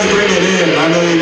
guys bring it in. I know you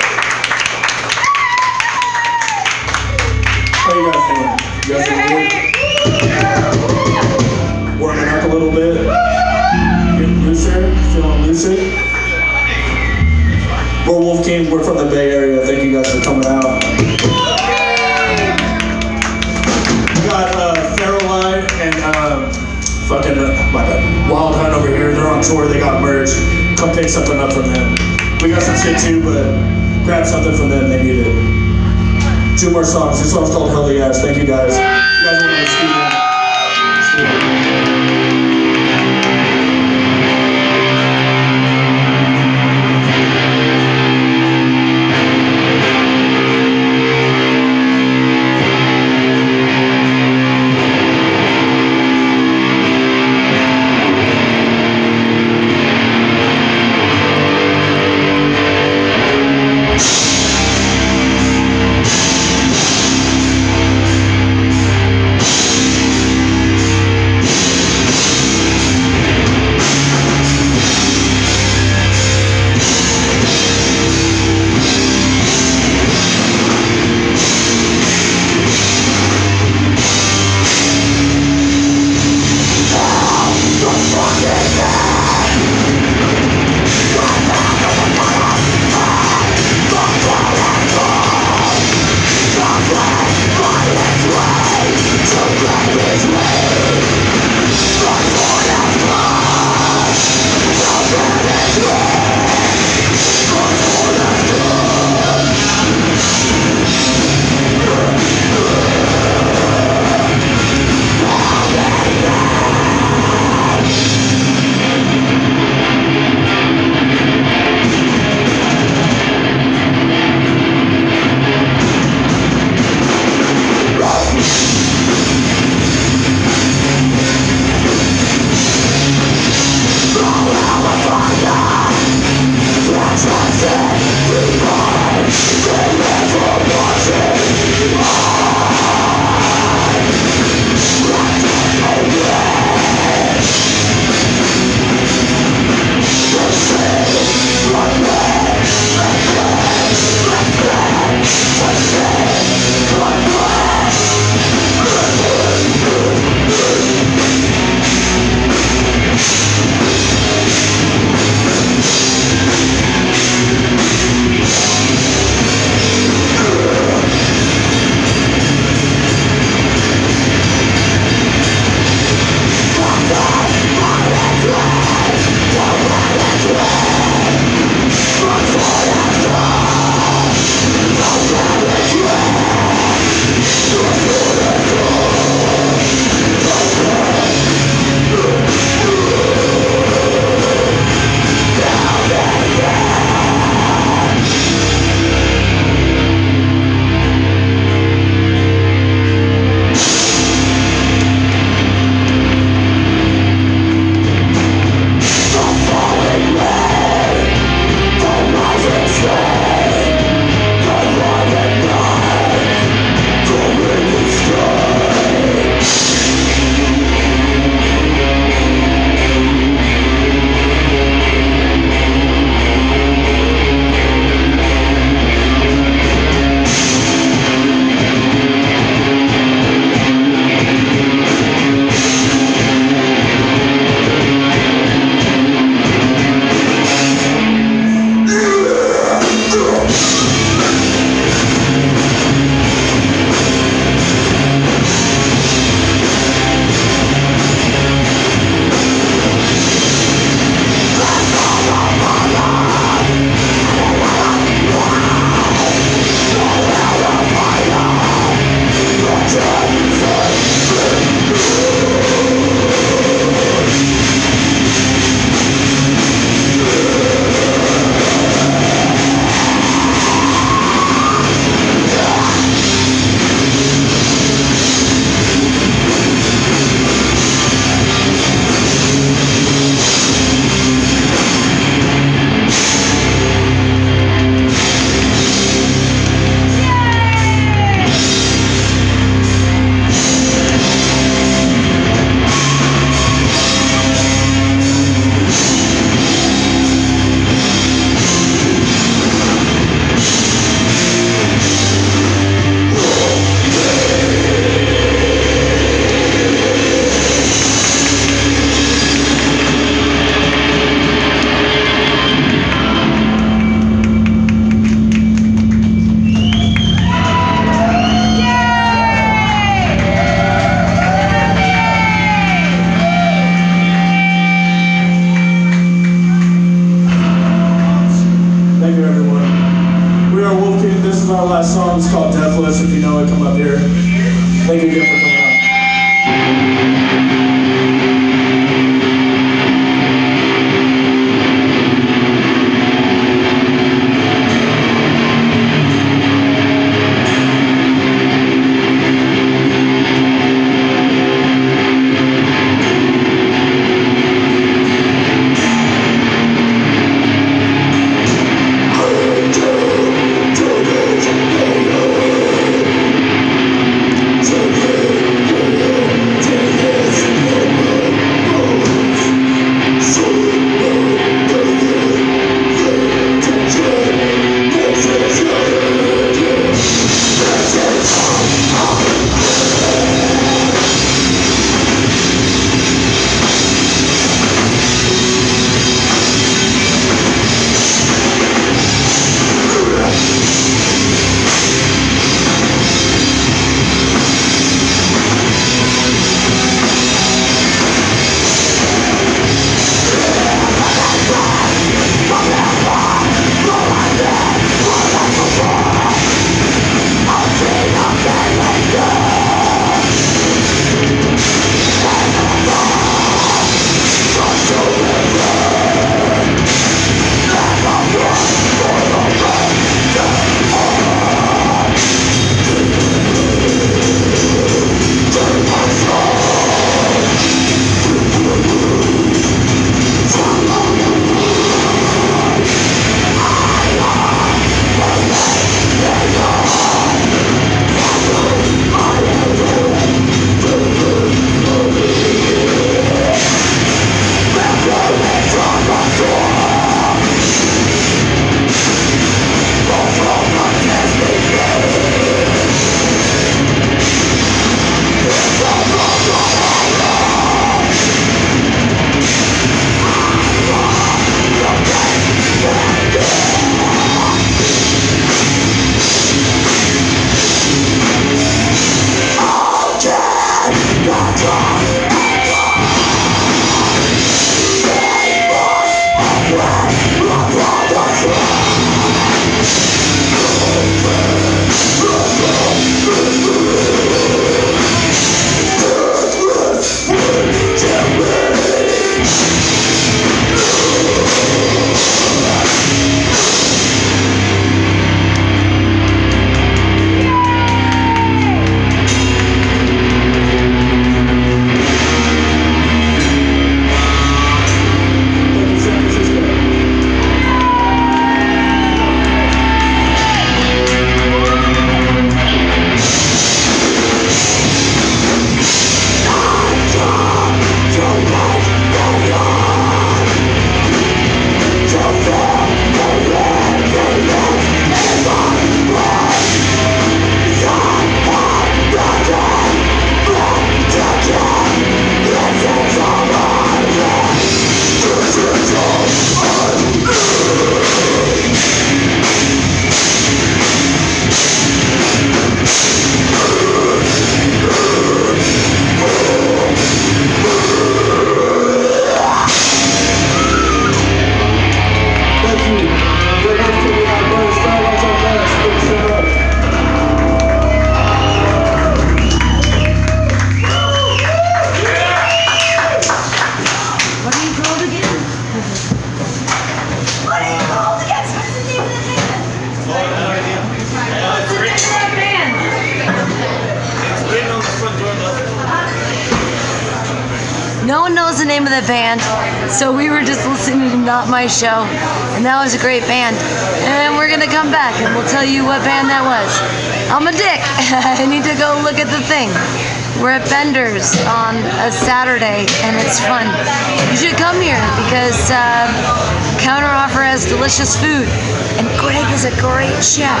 chef.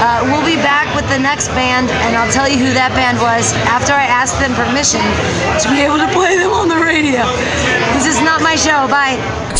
Uh, we'll be back with the next band, and I'll tell you who that band was after I ask them permission to be able to play them on the radio. This is not my show. Bye.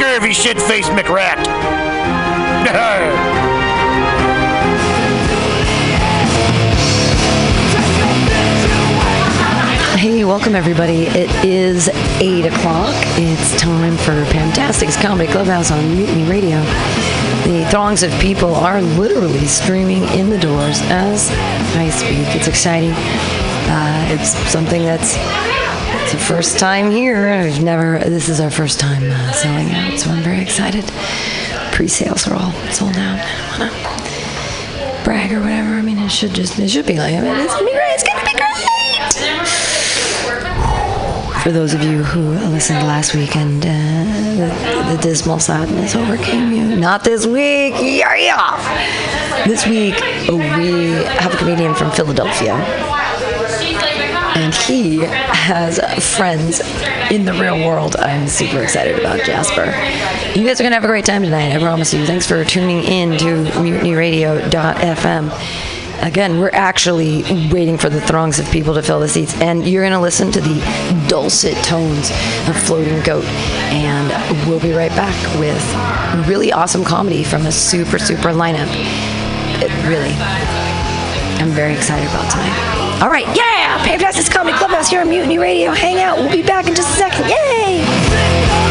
scurvy shit-faced McRat. Hey, welcome everybody. It is 8 o'clock. It's time for Fantastics Comedy Clubhouse on Mutiny Radio. The throngs of people are literally streaming in the doors as I speak. It's exciting. Uh, it's something that's it's the first time here. I've never, this is our first time uh, selling out, so I'm very excited. Pre sales are all sold out. I don't want to brag or whatever. I mean, it should just, it should be like, I mean, it's to be great. It's to be great for those of you who listened last week and uh, the, the, dismal sadness overcame you. Not this week. Yeah, yeah. This week we have a comedian from Philadelphia. And he has friends in the real world. I'm super excited about Jasper. You guys are going to have a great time tonight, I promise you. Thanks for tuning in to mutinyradio.fm again, we're actually waiting for the throngs of people to fill the seats. And you're going to listen to the dulcet tones of Floating Goat. And we'll be right back with really awesome comedy from a super, super lineup. It really, I'm very excited about tonight. All right, yeah! Fantastic Comedy Clubhouse here on Mutiny Radio. Hang out. We'll be back in just a second. Yay!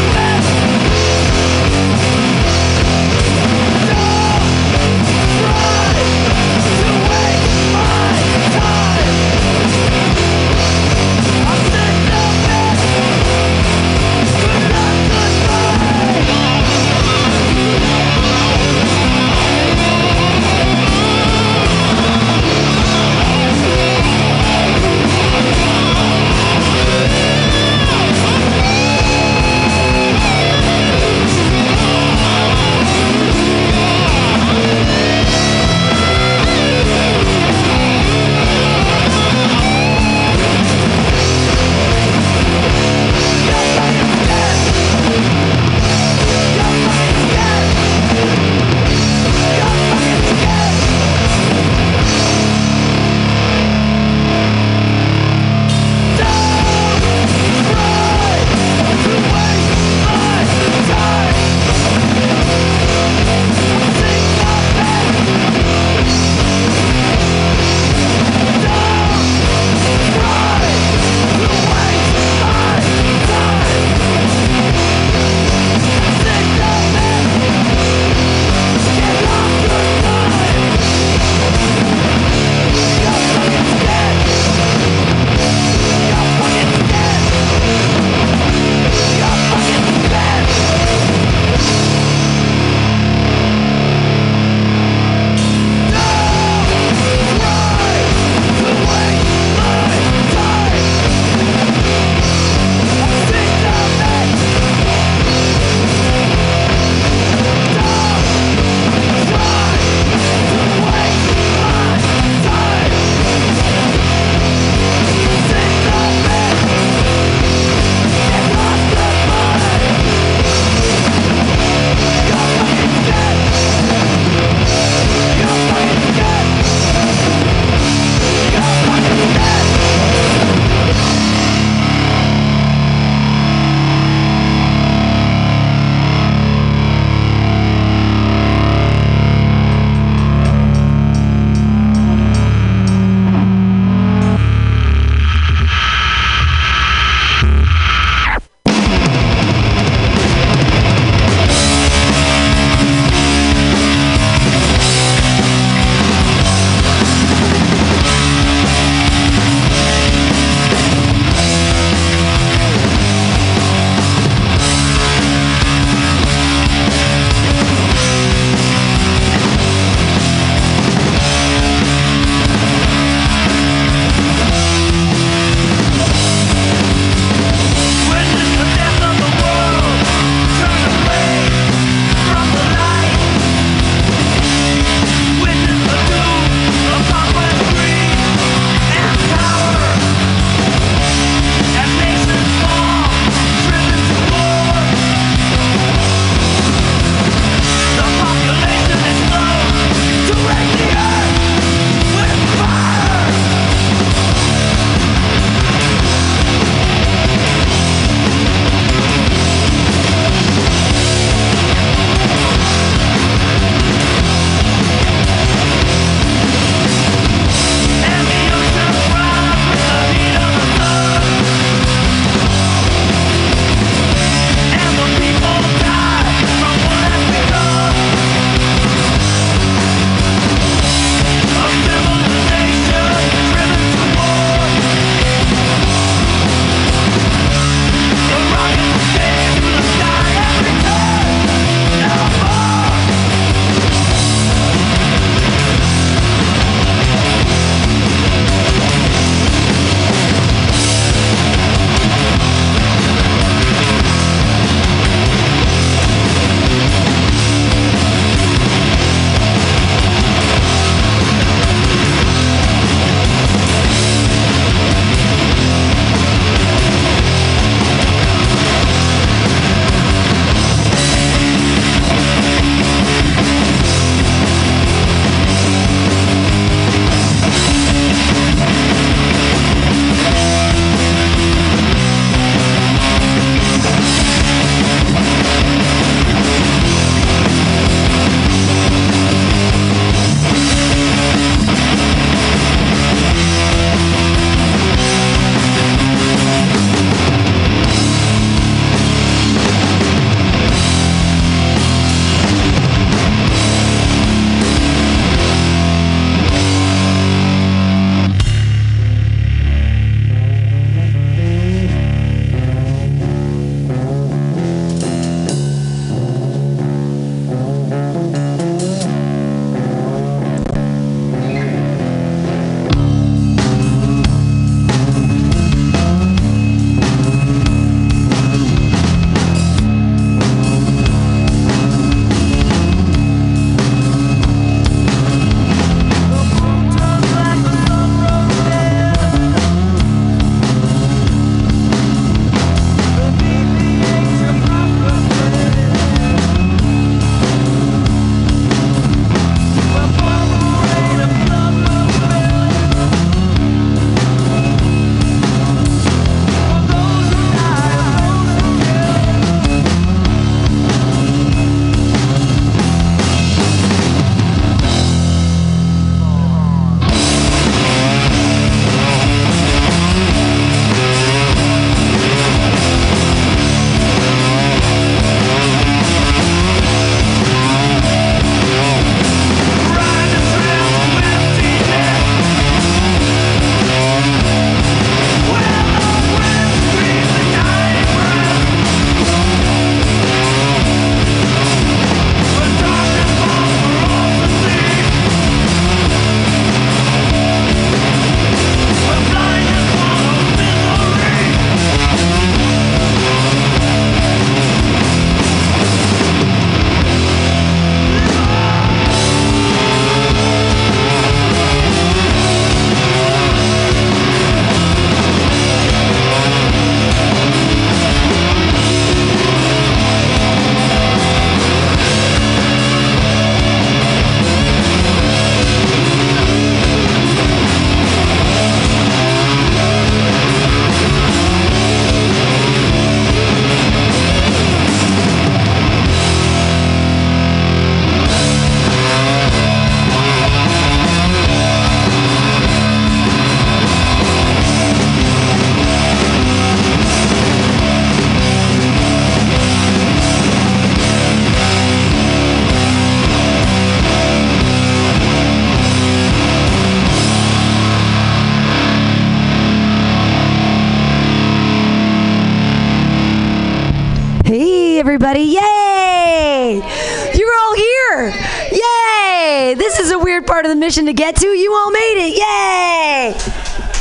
Mission to get to. You all made it. Yay!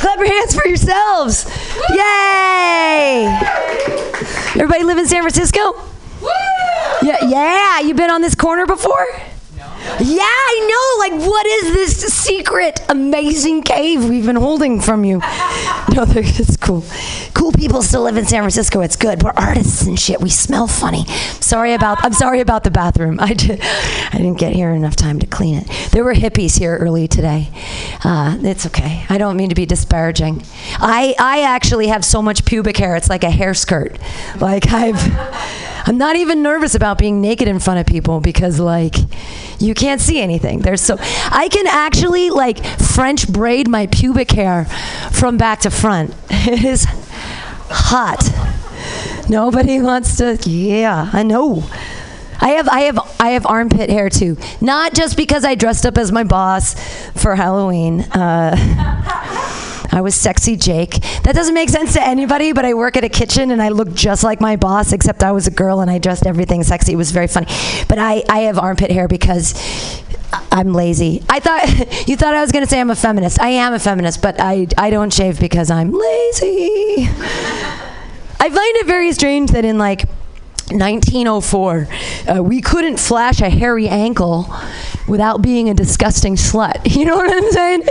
Clap your hands for yourselves. Yay! Everybody live in San Francisco? Yeah, yeah. You been on this corner before? Yeah, I know. Like, what is this secret, amazing cave we've been holding from you? No, it's cool. Cool people still live in San Francisco. It's good. We're artists and shit. We smell funny. Sorry about. I'm sorry about the bathroom. I did. I didn't get here enough time to clean it. There were hippies here early today. Uh, it's okay. I don't mean to be disparaging. I I actually have so much pubic hair. It's like a hair skirt. Like I've. I'm not even nervous about being naked in front of people because like you can't see anything. There's so I can actually like French braid my pubic hair from back to front. It is hot. Nobody wants to yeah, I know. I have I have I have armpit hair too. Not just because I dressed up as my boss for Halloween. Uh, I was sexy Jake. That doesn't make sense to anybody, but I work at a kitchen and I look just like my boss, except I was a girl and I dressed everything sexy. It was very funny. But I, I have armpit hair because I'm lazy. I thought you thought I was gonna say I'm a feminist. I am a feminist, but I I don't shave because I'm lazy. I find it very strange that in like 1904, uh, we couldn't flash a hairy ankle without being a disgusting slut. You know what I'm saying?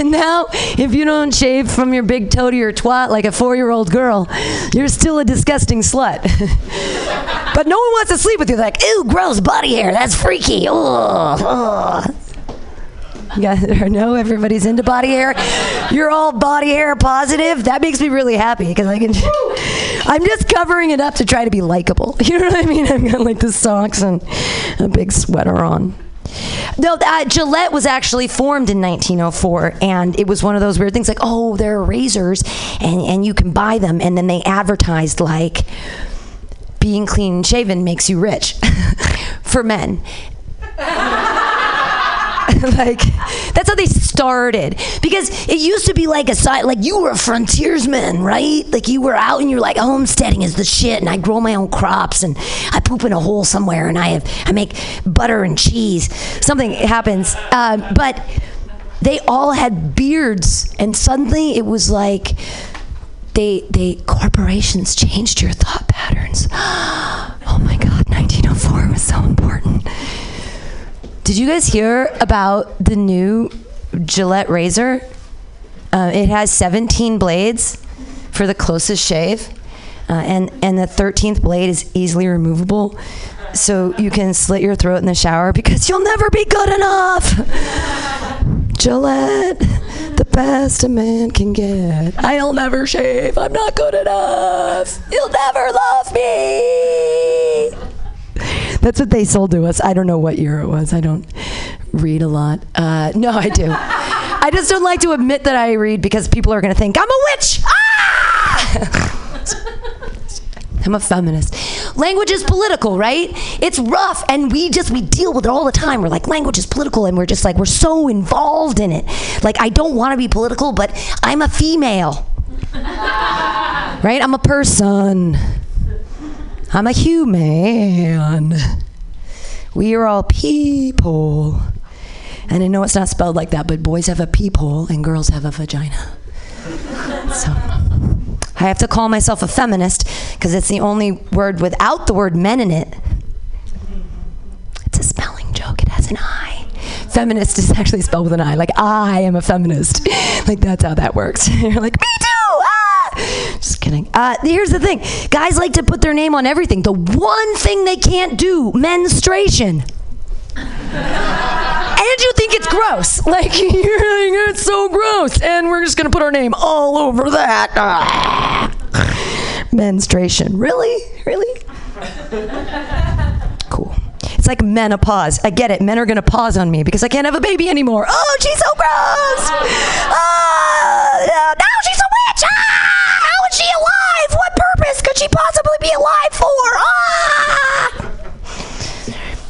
And now, if you don't shave from your big toe to your twat like a four year old girl, you're still a disgusting slut. but no one wants to sleep with you. They're like, ew, gross body hair. That's freaky. Ugh, ugh. You guys know everybody's into body hair. You're all body hair positive. That makes me really happy because I can. I'm just covering it up to try to be likable. You know what I mean? I've got like the socks and a big sweater on. No, uh, Gillette was actually formed in 1904, and it was one of those weird things like, oh, there are razors, and, and you can buy them, and then they advertised like being clean shaven makes you rich for men. like that's how they started. Because it used to be like a side like you were a frontiersman right? Like you were out and you're like homesteading is the shit and i grow my own crops and i poop in a hole somewhere and i have i make butter and cheese. Something happens. Uh, but they all had beards and suddenly it was like they they corporations changed your thought patterns. Oh my god 1904 was so important did you guys hear about the new Gillette razor? Uh, it has 17 blades for the closest shave, uh, and and the 13th blade is easily removable, so you can slit your throat in the shower because you'll never be good enough. Gillette, the best a man can get. I'll never shave. I'm not good enough. You'll never love me. That's what they sold to us. I don't know what year it was. I don't read a lot. Uh, no, I do. I just don't like to admit that I read because people are going to think I'm a witch. Ah! I'm a feminist. Language is political, right? It's rough, and we just we deal with it all the time. We're like, language is political, and we're just like we're so involved in it. Like, I don't want to be political, but I'm a female, right? I'm a person. I'm a human. We are all people. And I know it's not spelled like that, but boys have a peephole and girls have a vagina. So I have to call myself a feminist because it's the only word without the word men in it. It's a spelling joke, it has an I. Feminist is actually spelled with an I. Like, I am a feminist. like, that's how that works. You're like, me too! Ah! Just kidding. Uh, here's the thing guys like to put their name on everything. The one thing they can't do menstruation. And you think it's gross. Like, you're like, it's so gross. And we're just going to put our name all over that. Menstruation. Really? Really? Cool. It's like menopause. I get it. Men are going to pause on me because I can't have a baby anymore. Oh, she's so gross. Oh, now she's a witch. Ah, how is she alive? What purpose could she possibly be alive for? Ah!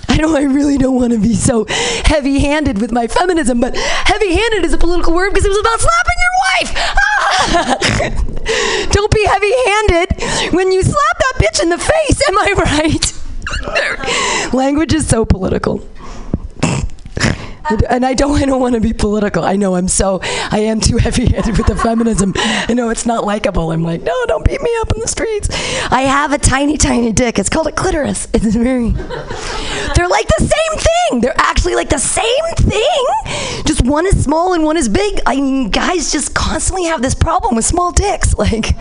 I know I really don't want to be so heavy handed with my feminism, but heavy handed is a political word because it was about slapping your wife. Ah! don't be heavy handed when you slap that bitch in the face. Am I right? Language is so political. And I don't, I don't want to be political. I know I'm so, I am too heavy-handed with the feminism. I know it's not likable. I'm like, no, don't beat me up in the streets. I have a tiny, tiny dick. It's called a clitoris. It's very. They're like the same thing. They're actually like the same thing. Just one is small and one is big. I mean, guys just constantly have this problem with small dicks. Like.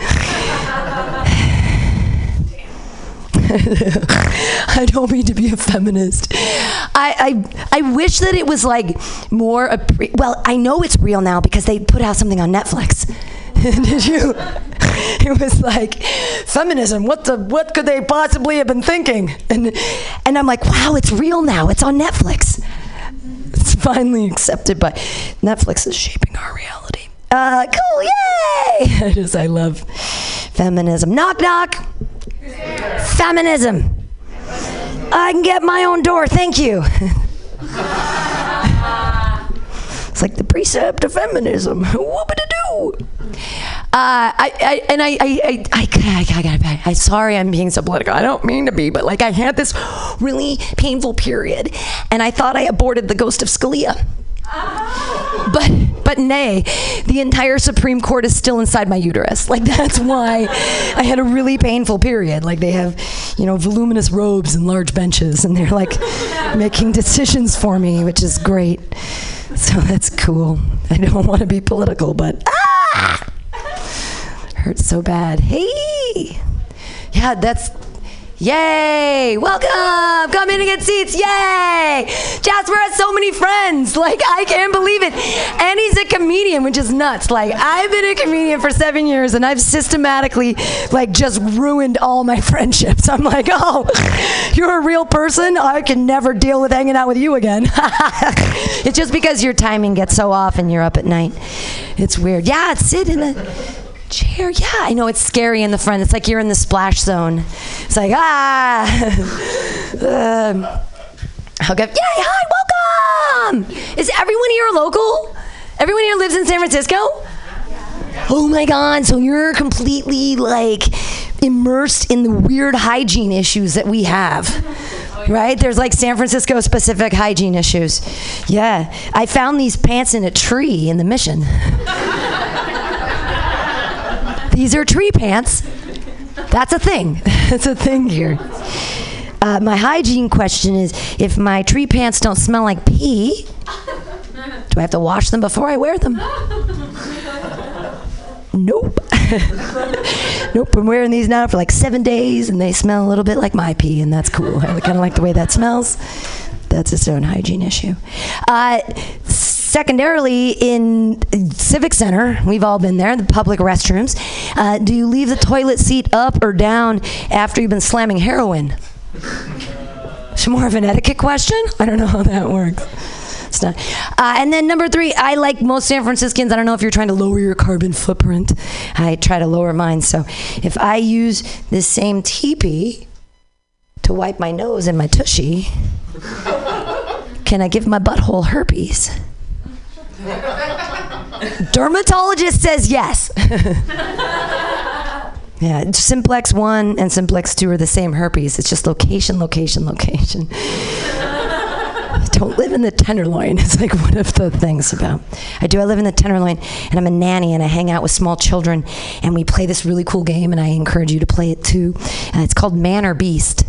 I don't mean to be a feminist. I, I, I wish that it was like more. A pre- well, I know it's real now because they put out something on Netflix. Did you? It was like feminism. What the? What could they possibly have been thinking? And and I'm like, wow, it's real now. It's on Netflix. It's finally accepted by Netflix is shaping our reality. Uh, cool, yay! Just I love feminism. Knock knock. Feminism. I can get my own door, thank you. it's like the precept of feminism. Whoop-a-doo. Uh, I, I, and I, I, I, I, I, I, I, sorry I'm being so political. I don't mean to be, but like I had this really painful period, and I thought I aborted the ghost of Scalia. But but nay, the entire Supreme Court is still inside my uterus. Like that's why I had a really painful period. Like they have, you know, voluminous robes and large benches, and they're like making decisions for me, which is great. So that's cool. I don't want to be political, but ah, hurts so bad. Hey, yeah, that's Yay! Welcome! Come in and get seats. Yay! Jasper has so many friends. Like, I can't believe it. And he's a comedian, which is nuts. Like, I've been a comedian for seven years and I've systematically, like, just ruined all my friendships. I'm like, oh, you're a real person? I can never deal with hanging out with you again. it's just because your timing gets so off and you're up at night. It's weird. Yeah, sit in the chair. Yeah, I know it's scary in the front. It's like you're in the splash zone. It's like ah. um, I'll. Yay! Hi, welcome. Is everyone here a local? Everyone here lives in San Francisco. Oh my God! So you're completely like immersed in the weird hygiene issues that we have. Right? There's like San Francisco specific hygiene issues. Yeah. I found these pants in a tree in the mission. These are tree pants. That's a thing. That's a thing here. Uh, my hygiene question is if my tree pants don't smell like pee, do I have to wash them before I wear them? nope. nope. I'm wearing these now for like seven days and they smell a little bit like my pee, and that's cool. I kind of like the way that smells. That's its own hygiene issue. Uh, secondarily, in Civic Center, we've all been there, the public restrooms. Uh, do you leave the toilet seat up or down after you've been slamming heroin? It's more of an etiquette question. I don't know how that works. Uh, and then number three, I like most San Franciscans. I don't know if you're trying to lower your carbon footprint. I try to lower mine. So if I use this same teepee to wipe my nose and my tushy, can I give my butthole herpes? Dermatologist says yes. yeah, simplex 1 and simplex 2 are the same herpes. It's just location, location, location. Don't live in the Tenderloin. It's like one of the things about. I do. I live in the Tenderloin, and I'm a nanny, and I hang out with small children, and we play this really cool game, and I encourage you to play it too. Uh, it's called Man or Beast.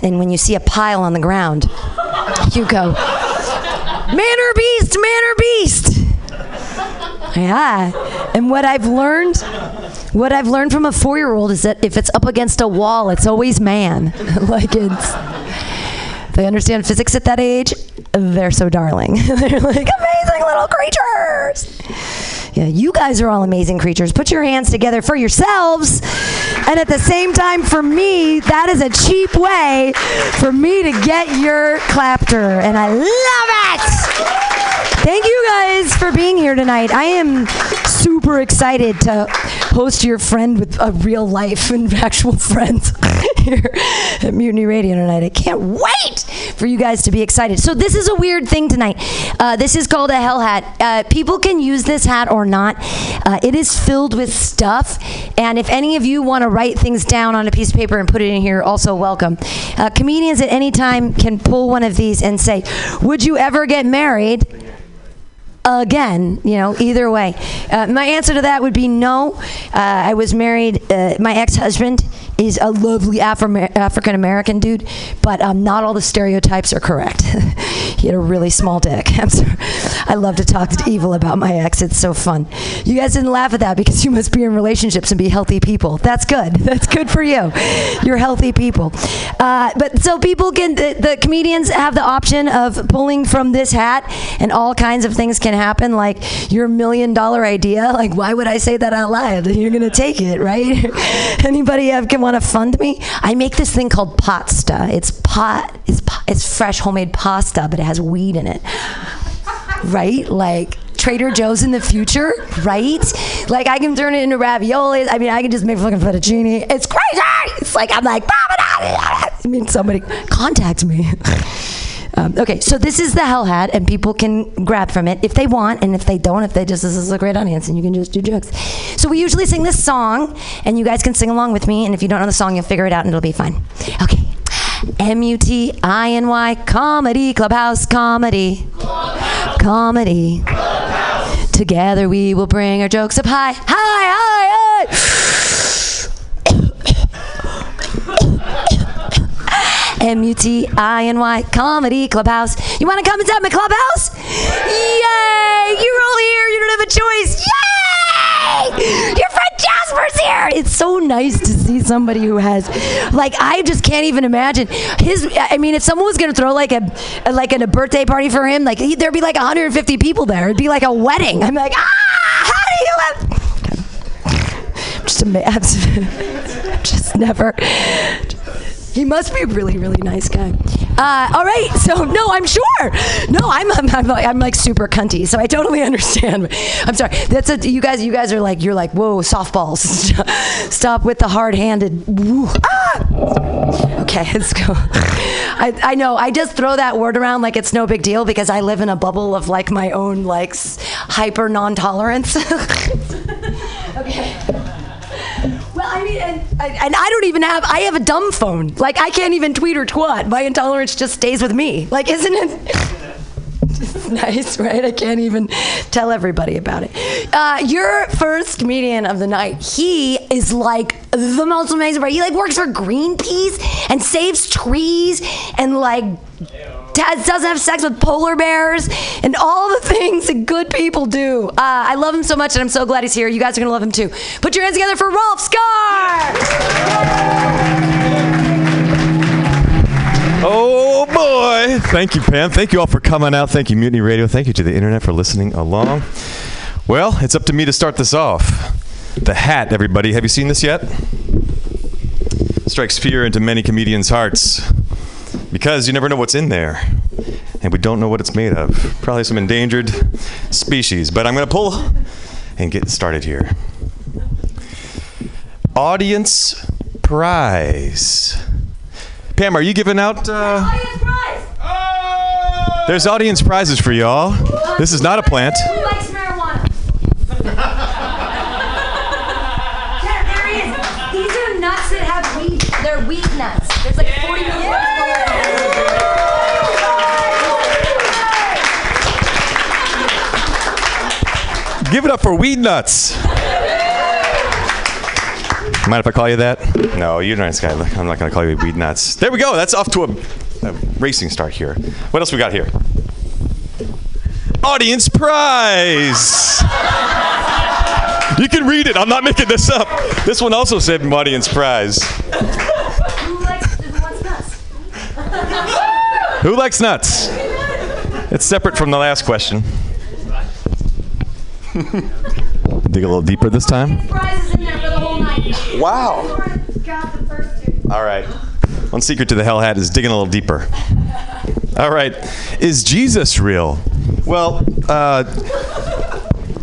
And when you see a pile on the ground, you go, Man or beast, man or beast. Yeah. And what I've learned, what I've learned from a four year old is that if it's up against a wall, it's always man. like it's, they understand physics at that age, they're so darling. they're like amazing little creatures. Yeah, you guys are all amazing creatures. Put your hands together for yourselves. And at the same time, for me, that is a cheap way for me to get your clapter. And I love it. Thank you guys for being here tonight. I am super excited to host your friend with a real life and actual friends here at Mutiny Radio tonight. I can't wait for you guys to be excited. So this is a weird thing tonight. Uh, this is called a hell hat. Uh, people can use this hat or not. Uh, it is filled with stuff, and if any of you want to write things down on a piece of paper and put it in here, also welcome. Uh, comedians at any time can pull one of these and say, "Would you ever get married?" Again, you know, either way. Uh, my answer to that would be no. Uh, I was married, uh, my ex husband is a lovely African American dude, but um, not all the stereotypes are correct. he had a really small dick. I love to talk to evil about my ex. It's so fun. You guys didn't laugh at that because you must be in relationships and be healthy people. That's good. That's good for you. You're healthy people. Uh, but so people can, the, the comedians have the option of pulling from this hat, and all kinds of things can happen. Like your million dollar idea. Like, why would I say that out loud? You're to take it, right? Anybody have, can want to fund me? I make this thing called pasta. It's pot. It's it's fresh homemade pasta, but it has weed in it. Right? Like Trader Joe's in the future, right? Like I can turn it into raviolis. I mean, I can just make fucking fettuccine. It's crazy. It's like I'm like, I mean, somebody contact me. Um, okay, so this is the Hell Hat, and people can grab from it if they want, and if they don't, if they just, this is a great audience, and you can just do jokes. So we usually sing this song, and you guys can sing along with me, and if you don't know the song, you'll figure it out, and it'll be fine. Okay. M U T I N Y comedy clubhouse comedy comedy. Together we will bring our jokes up high, high, high, high. M U T I N Y Comedy Clubhouse. You want to come inside my clubhouse? Yay! You're all here. You don't have a choice. Yay! Your friend Jasper's here. It's so nice to see somebody who has, like, I just can't even imagine his. I mean, if someone was gonna throw like a, like a birthday party for him, like he- there'd be like 150 people there. It'd be like a wedding. I'm like, ah, how do you have? Just amazed. just never. He must be a really, really nice guy. Uh, all right, so no, I'm sure. No, I'm, I'm, I'm, like, I'm like super cunty, so I totally understand. I'm sorry. That's a, you guys. You guys are like you're like whoa softballs. Stop with the hard-handed. Ah! Okay, let's go. I, I know. I just throw that word around like it's no big deal because I live in a bubble of like my own like hyper non-tolerance. okay. Well, I and, I don't even have, I have a dumb phone. Like, I can't even tweet or twat. My intolerance just stays with me. Like, isn't it? Nice, right? I can't even tell everybody about it. Uh, your first comedian of the night, he is like the most amazing. Part. He like works for Greenpeace and saves trees and like Dad doesn't have sex with polar bears and all the things that good people do. Uh, I love him so much, and I'm so glad he's here. You guys are gonna love him too. Put your hands together for Rolf Skar. Oh boy! Thank you, Pam. Thank you all for coming out. Thank you, Mutiny Radio. Thank you to the internet for listening along. Well, it's up to me to start this off. The hat, everybody. Have you seen this yet? Strikes fear into many comedians' hearts because you never know what's in there, and we don't know what it's made of. Probably some endangered species. But I'm going to pull and get started here. Audience prize. Pam, are you giving out? Uh, there's audience prizes for y'all. This is not a plant. Give it up for weed nuts. Mind if I call you that? No, you're a nice guy. I'm not going to call you weed nuts. There we go. That's off to a, a racing start here. What else we got here? Audience prize. You can read it. I'm not making this up. This one also said audience prize. Who likes, nuts? Who likes nuts? It's separate from the last question. Dig a little deeper this time. Prizes in there for the whole night. Wow. Got the first two. All right. One secret to the hell hat is digging a little deeper. All right. Is Jesus real? Well, uh,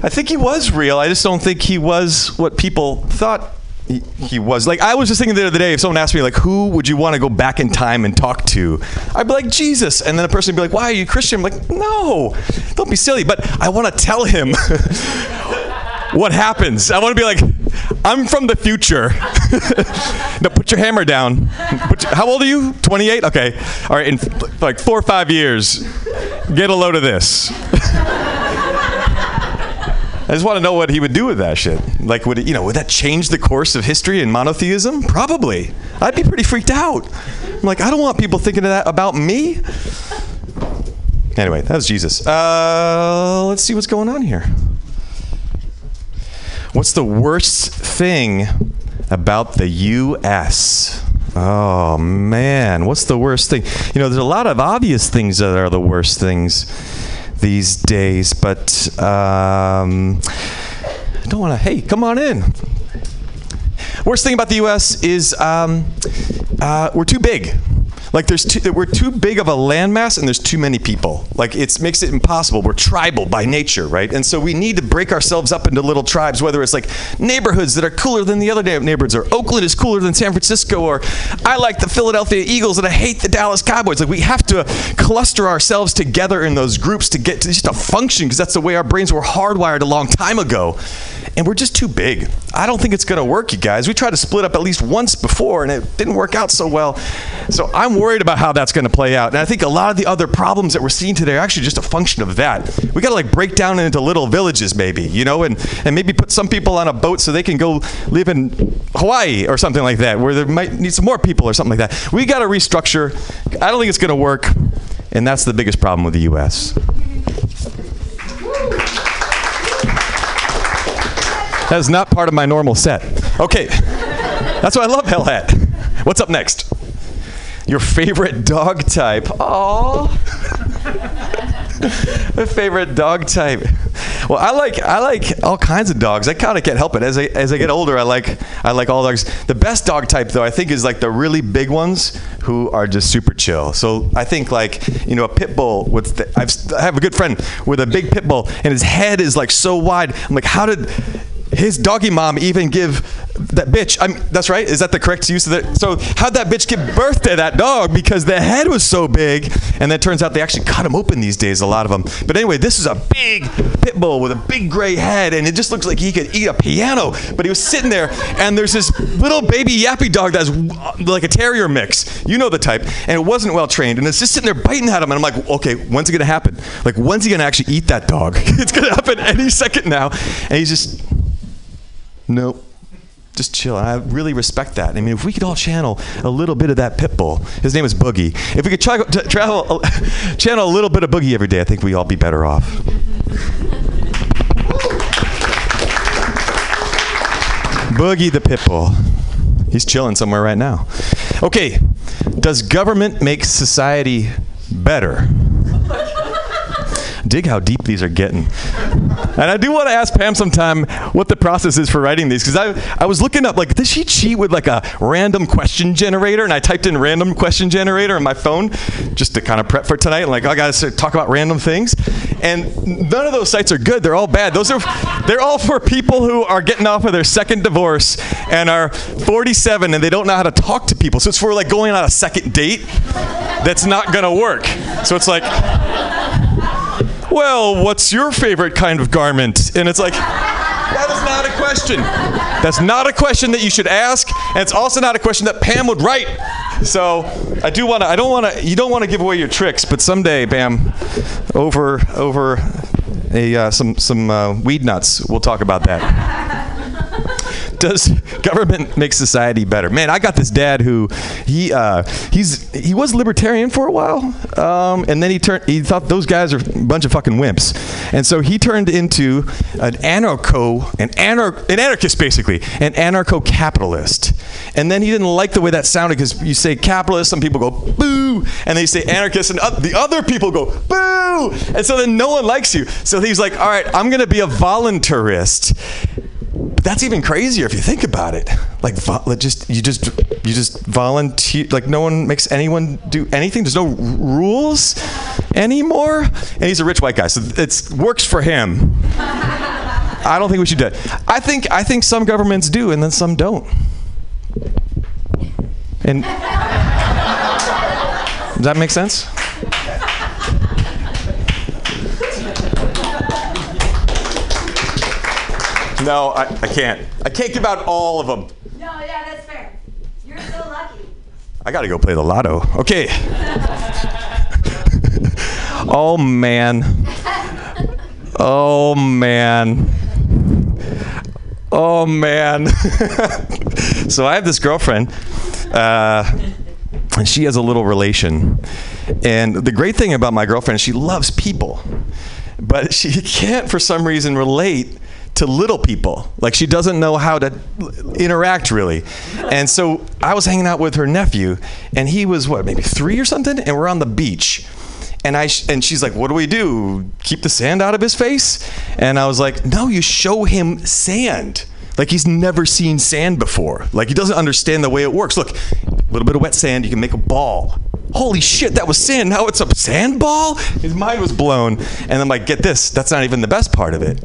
I think he was real. I just don't think he was what people thought he, was. Like, I was just thinking the other day, if someone asked me, like, who would you want to go back in time and talk to? I'd be like, Jesus. And then a person would be like, why are you Christian? I'm like, no, don't be silly. But I want to tell him what happens. I want to be like, I'm from the future. no, put your hammer down. Your- how old are you? 28? Okay. All right, in like four or five years, get a load of this. I just want to know what he would do with that shit. Like, would it, you know, would that change the course of history and monotheism? Probably. I'd be pretty freaked out. I'm like, I don't want people thinking of that about me. Anyway, that was Jesus. Uh, let's see what's going on here. What's the worst thing about the U.S.? Oh man, what's the worst thing? You know, there's a lot of obvious things that are the worst things these days, but um, I don't want to. Hey, come on in. Worst thing about the U.S. is um, uh, we're too big. Like there's too, we're too big of a landmass and there's too many people. Like it makes it impossible. We're tribal by nature, right? And so we need to break ourselves up into little tribes, whether it's like neighborhoods that are cooler than the other neighborhoods, or Oakland is cooler than San Francisco, or I like the Philadelphia Eagles and I hate the Dallas Cowboys. Like we have to cluster ourselves together in those groups to get to just to function because that's the way our brains were hardwired a long time ago. And we're just too big. I don't think it's going to work, you guys. We tried to split up at least once before, and it didn't work out so well. So I'm worried about how that's going to play out. And I think a lot of the other problems that we're seeing today are actually just a function of that. We got to like break down into little villages, maybe, you know, and, and maybe put some people on a boat so they can go live in Hawaii or something like that, where there might need some more people or something like that. We got to restructure. I don't think it's going to work. And that's the biggest problem with the U.S. That is not part of my normal set. Okay. That's why I love Hell Hat. What's up next? Your favorite dog type. Aww. My favorite dog type. Well, I like I like all kinds of dogs. I kind of can't help it. As I as I get older, I like I like all dogs. The best dog type, though, I think is like the really big ones who are just super chill. So I think like you know a pit bull with the, I've, I have a good friend with a big pit bull, and his head is like so wide. I'm like, how did his doggy mom even give that bitch? I'm, that's right. Is that the correct use of it? So how'd that bitch give birth to that dog? Because the head was so big, and then it turns out they actually cut them open these days. A lot of them. But anyway, this is a big pit bull with a big gray head, and it just looks like he could eat a piano. But he was sitting there, and there's this little baby yappy dog that's uh, like a terrier mix. You know the type, and it wasn't well trained, and it's just sitting there biting at him. And I'm like, okay, when's it gonna happen? Like, when's he gonna actually eat that dog? it's gonna happen any second now. And he's just Nope. Just chill. I really respect that. I mean, if we could all channel a little bit of that pit bull, his name is Boogie. If we could try, travel, channel a little bit of Boogie every day, I think we'd all be better off. Boogie the pit bull. He's chilling somewhere right now. Okay, does government make society better? Dig how deep these are getting. And I do want to ask Pam sometime what the process is for writing these because I, I was looking up like does she cheat with like a random question generator? And I typed in random question generator on my phone just to kind of prep for tonight And like I got to talk about random things. And none of those sites are good they're all bad. Those are they're all for people who are getting off of their second divorce and are 47 and they don't know how to talk to people. So it's for like going on a second date that's not gonna work. So it's like well, what's your favorite kind of garment? And it's like, that is not a question. That's not a question that you should ask, and it's also not a question that Pam would write. So I do want to. I don't want to. You don't want to give away your tricks, but someday, Pam, over over a uh, some some uh, weed nuts, we'll talk about that does government make society better? Man, I got this dad who he uh, he's he was libertarian for a while, um, and then he turned he thought those guys are a bunch of fucking wimps, and so he turned into an anarcho an anar- an anarchist basically an anarcho capitalist, and then he didn't like the way that sounded because you say capitalist, some people go boo, and they say anarchist, and the other people go boo, and so then no one likes you. So he's like, all right, I'm gonna be a voluntarist. But that's even crazier if you think about it. Like, just you just you just volunteer. Like, no one makes anyone do anything. There's no rules anymore. And he's a rich white guy, so it works for him. I don't think we should do it. I think I think some governments do, and then some don't. And does that make sense? No, I, I can't. I can't give out all of them. No, yeah, that's fair. You're so lucky. I gotta go play the lotto. Okay. oh man. Oh man. Oh man. so I have this girlfriend, uh, and she has a little relation. And the great thing about my girlfriend is she loves people, but she can't, for some reason, relate to little people. Like she doesn't know how to interact really. And so I was hanging out with her nephew, and he was what, maybe three or something, and we're on the beach. And I sh- and she's like, "What do we do? Keep the sand out of his face?" And I was like, "No, you show him sand." Like he's never seen sand before. Like he doesn't understand the way it works. Look, a little bit of wet sand, you can make a ball. Holy shit, that was sand. Now it's a sand ball? His mind was blown. And I'm like, get this, that's not even the best part of it.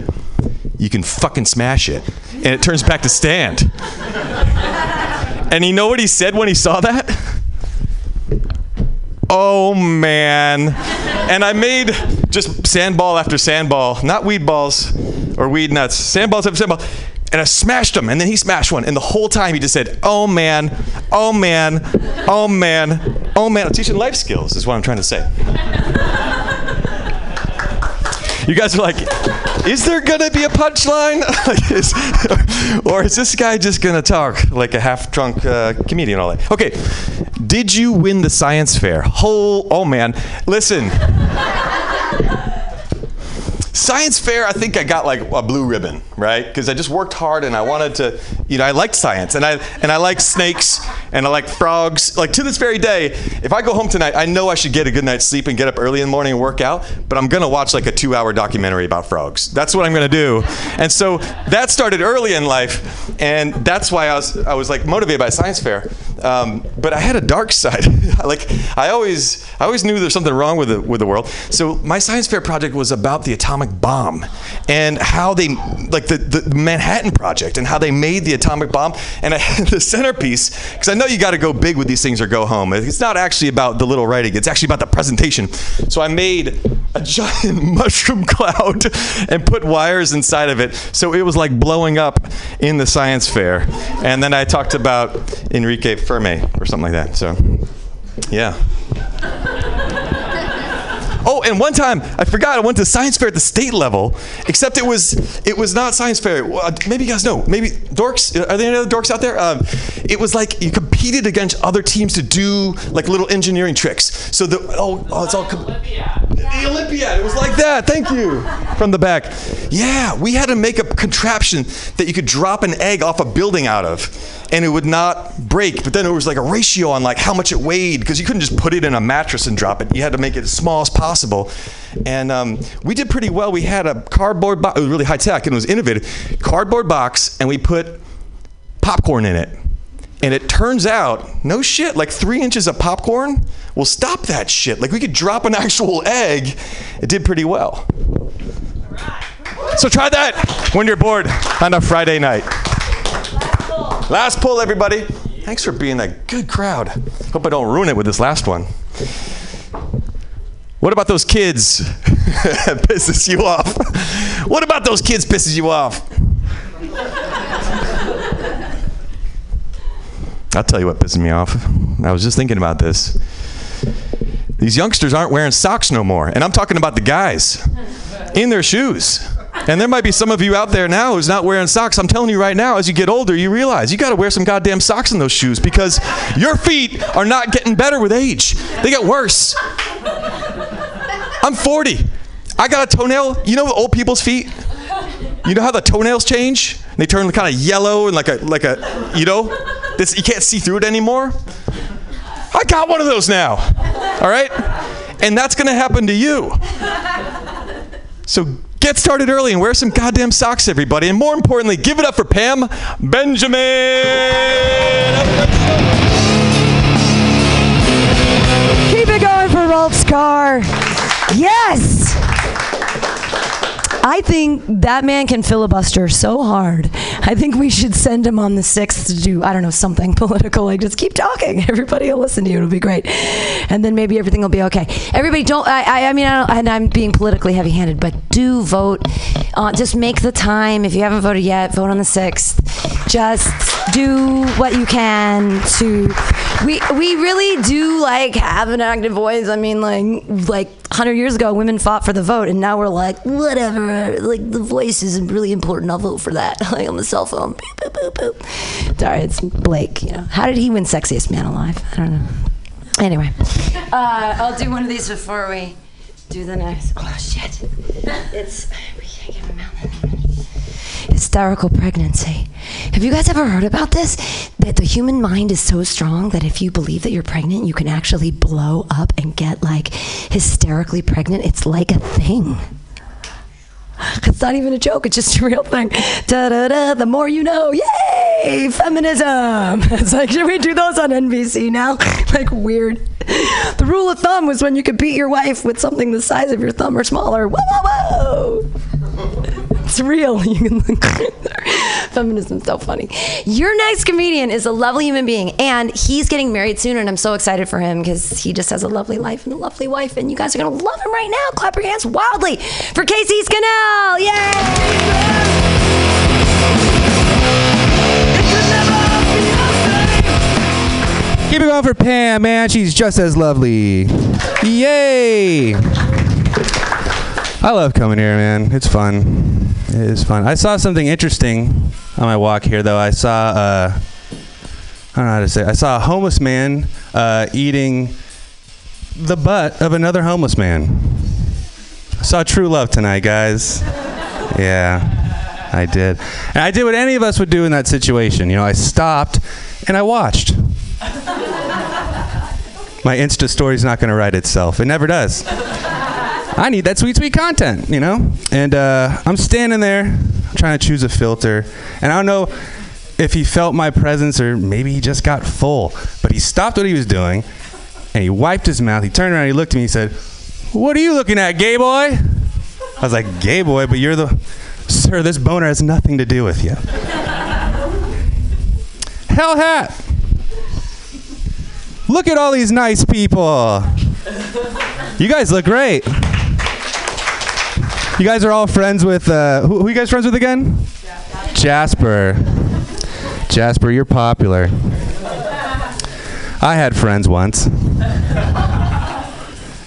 You can fucking smash it. And it turns back to stand. And you know what he said when he saw that? Oh man. And I made just sandball after sandball, not weed balls or weed nuts, sandballs after sandball. And I smashed them, and then he smashed one. And the whole time he just said, Oh man, oh man, oh man, oh man. I'm teaching life skills, is what I'm trying to say. You guys are like, is there gonna be a punchline? Or is this guy just gonna talk like a half drunk uh, comedian all day? Okay, did you win the science fair? Whole, oh man, listen. Science fair, I think I got like a blue ribbon, right? Because I just worked hard and I wanted to, you know, I liked science and I and I like snakes and I like frogs. Like to this very day, if I go home tonight, I know I should get a good night's sleep and get up early in the morning and work out. But I'm gonna watch like a two-hour documentary about frogs. That's what I'm gonna do. And so that started early in life, and that's why I was I was like motivated by science fair. Um, but I had a dark side. like I always I always knew there's something wrong with the with the world. So my science fair project was about the atomic bomb and how they like the, the Manhattan project and how they made the atomic bomb. And I the centerpiece because I know you got to go big with these things or go home. It's not actually about the little writing. It's actually about the presentation. So I made a giant mushroom cloud and put wires inside of it. So it was like blowing up in the science fair. And then I talked about Enrique Fermi or something like that. So, yeah. Oh, and one time I forgot I went to science fair at the state level, except it was it was not science fair. Maybe you guys know. Maybe dorks. Are there any other dorks out there? Um, it was like you competed against other teams to do like little engineering tricks. So the oh, oh it's all. Com- the Olympiad. It was like that. Thank you. From the back. Yeah, we had to make a contraption that you could drop an egg off a building out of, and it would not break. But then it was like a ratio on like how much it weighed because you couldn't just put it in a mattress and drop it. You had to make it as small as possible. And um, we did pretty well. We had a cardboard box. It was really high tech and it was innovative. Cardboard box, and we put popcorn in it. And it turns out, no shit, like three inches of popcorn will stop that shit. Like we could drop an actual egg. It did pretty well. So try that when you're bored on a Friday night. Last pull, everybody. Thanks for being a good crowd. Hope I don't ruin it with this last one. What about those kids pisses you off? What about those kids pisses you off? I'll tell you what pisses me off. I was just thinking about this. These youngsters aren't wearing socks no more. And I'm talking about the guys in their shoes. And there might be some of you out there now who's not wearing socks. I'm telling you right now, as you get older, you realize you got to wear some goddamn socks in those shoes because your feet are not getting better with age. They get worse. I'm 40. I got a toenail. You know old people's feet? You know how the toenails change? They turn kind of yellow and like a like a you know, this you can't see through it anymore. I got one of those now. All right? And that's going to happen to you. So get started early and wear some goddamn socks everybody. And more importantly, give it up for Pam Benjamin. Keep it going for Rolf Skar. Yes! I think that man can filibuster so hard. I think we should send him on the sixth to do I don't know something political. Like just keep talking. Everybody will listen to you. It'll be great, and then maybe everything will be okay. Everybody don't. I I, I mean I and I'm being politically heavy-handed, but do vote. Uh, just make the time. If you haven't voted yet, vote on the sixth. Just do what you can to. We we really do like have an active voice. I mean, like like 100 years ago, women fought for the vote, and now we're like, whatever. Like the voice isn't really important. I'll vote for that. Like on the cell phone. Boop, boop, boop, boop. Sorry, it's Blake. You know, how did he win sexiest man alive? I don't know. Anyway, uh, I'll do one of these before we do the next. Oh shit! It's we can't give him out. Hysterical pregnancy. Have you guys ever heard about this? That the human mind is so strong that if you believe that you're pregnant, you can actually blow up and get like hysterically pregnant. It's like a thing. It's not even a joke, it's just a real thing. Da da da, the more you know. Yay! Feminism! It's like, should we do those on NBC now? like, weird. The rule of thumb was when you could beat your wife with something the size of your thumb or smaller. Whoa, whoa, whoa! It's real. You can Feminism's so funny. Your next comedian is a lovely human being, and he's getting married soon, and I'm so excited for him because he just has a lovely life and a lovely wife, and you guys are gonna love him right now. Clap your hands wildly for Casey Scannell! Yay! Keep it going for Pam, man. She's just as lovely. Yay! I love coming here, man. It's fun. It is fun. I saw something interesting on my walk here, though. I saw, uh, I don't know how to say. It. I saw a homeless man uh, eating the butt of another homeless man. I saw true love tonight, guys. Yeah, I did. And I did what any of us would do in that situation. You know, I stopped and I watched. My Insta story's not going to write itself. It never does. I need that sweet, sweet content, you know? And uh, I'm standing there trying to choose a filter. And I don't know if he felt my presence or maybe he just got full. But he stopped what he was doing and he wiped his mouth. He turned around, he looked at me, he said, What are you looking at, gay boy? I was like, Gay boy, but you're the. Sir, this boner has nothing to do with you. Hell hat! Look at all these nice people. You guys look great. You guys are all friends with, uh, who, who you guys friends with again? Jasper. Jasper, you're popular. I had friends once.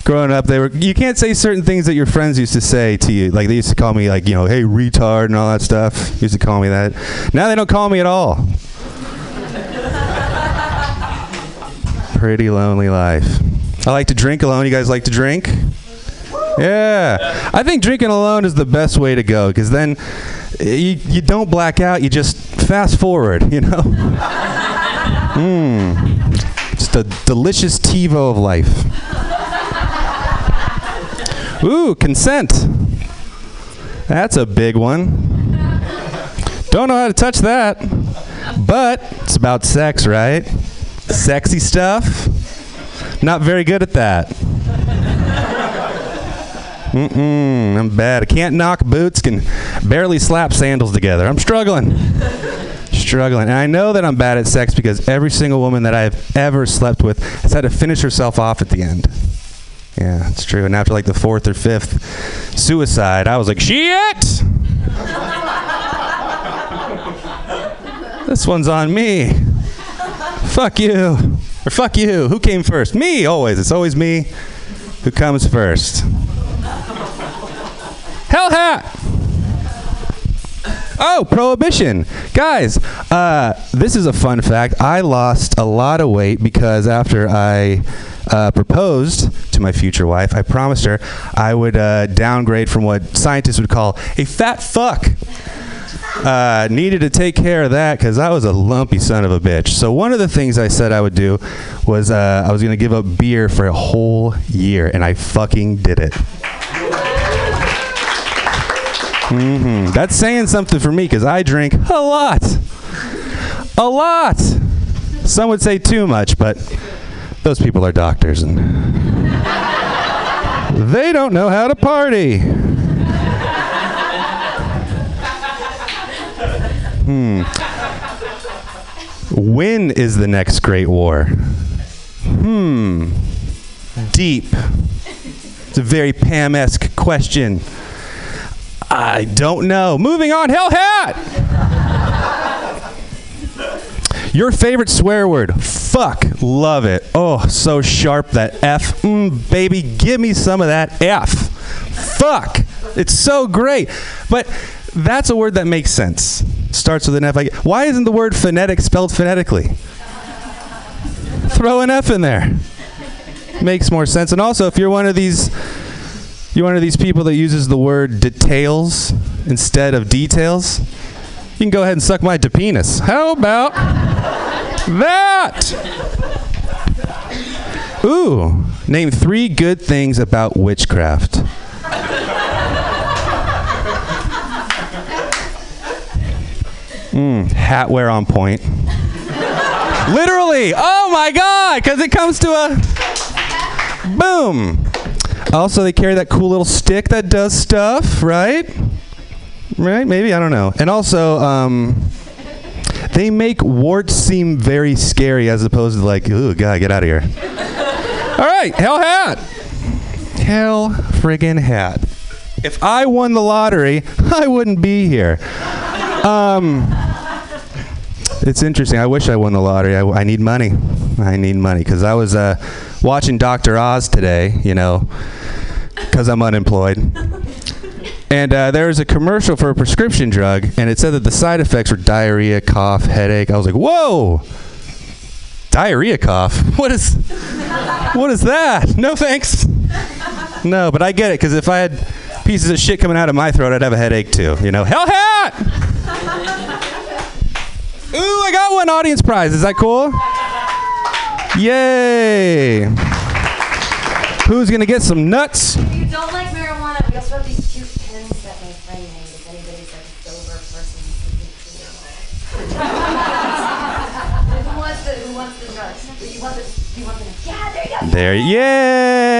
Growing up, they were. You can't say certain things that your friends used to say to you. Like they used to call me, like you know, hey retard and all that stuff. Used to call me that. Now they don't call me at all. Pretty lonely life. I like to drink alone. You guys like to drink? Yeah. I think drinking alone is the best way to go because then eh, you, you don't black out, you just fast forward, you know? Mmm. Just a delicious TiVo of life. Ooh, consent. That's a big one. Don't know how to touch that. But it's about sex, right? Sexy stuff. Not very good at that. Mm-mm, I'm bad. I can't knock boots, can barely slap sandals together. I'm struggling. struggling. And I know that I'm bad at sex because every single woman that I've ever slept with has had to finish herself off at the end. Yeah, it's true. And after like the fourth or fifth suicide, I was like, shit! this one's on me. Fuck you. Or fuck you. Who came first? Me, always. It's always me who comes first. Hell hat! Oh, prohibition. Guys, uh, this is a fun fact. I lost a lot of weight because after I uh, proposed to my future wife, I promised her I would uh, downgrade from what scientists would call a fat fuck. Uh, needed to take care of that because I was a lumpy son of a bitch. So one of the things I said I would do was uh, I was going to give up beer for a whole year, and I fucking did it. Mm-hmm. That's saying something for me because I drink a lot. A lot. Some would say too much, but those people are doctors and they don't know how to party. Hmm. When is the next great war? Hmm. Deep. It's a very Pam esque question. I don't know. Moving on, Hell Hat! Your favorite swear word? Fuck. Love it. Oh, so sharp that F. Mm, baby, give me some of that F. Fuck. It's so great. But that's a word that makes sense. Starts with an F. Why isn't the word phonetic spelled phonetically? Throw an F in there. Makes more sense. And also, if you're one of these, you're one of these people that uses the word details instead of details, you can go ahead and suck my penis. How about that? Ooh, name three good things about witchcraft. Mm, hat wear on point. Literally. Oh my God, because it comes to a boom. Also, they carry that cool little stick that does stuff, right? Right? Maybe I don't know. And also, um, they make warts seem very scary as opposed to like, ooh, God, get out of here. All right, hell hat. Hell friggin' hat. If I won the lottery, I wouldn't be here. Um, it's interesting. I wish I won the lottery. I, I need money. I need money because I was uh, watching Dr. Oz today, you know, because I'm unemployed. And uh, there was a commercial for a prescription drug, and it said that the side effects were diarrhea, cough, headache. I was like, whoa! Diarrhea cough? What is, what is that? No thanks. No, but I get it because if I had pieces of shit coming out of my throat, I'd have a headache too. You know, hell hat. Ooh, I got one audience prize. Is that cool? Yay! Who's gonna get some nuts? If you don't like marijuana, we also have these cute pins that my friend made. If anybody's like a sober person who wants the who wants the drugs? Do you want the you want the Yeah, there you go. There, yay!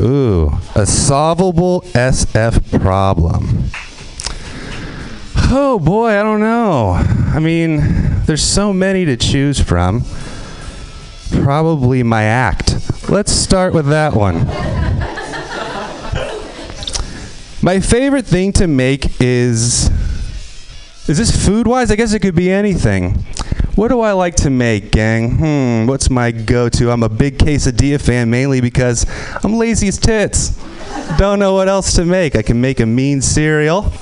Ooh, a solvable SF problem. Oh boy, I don't know. I mean, there's so many to choose from. Probably my act. Let's start with that one. My favorite thing to make is. Is this food wise? I guess it could be anything. What do I like to make, gang? Hmm, what's my go to? I'm a big quesadilla fan mainly because I'm lazy as tits. Don't know what else to make. I can make a mean cereal.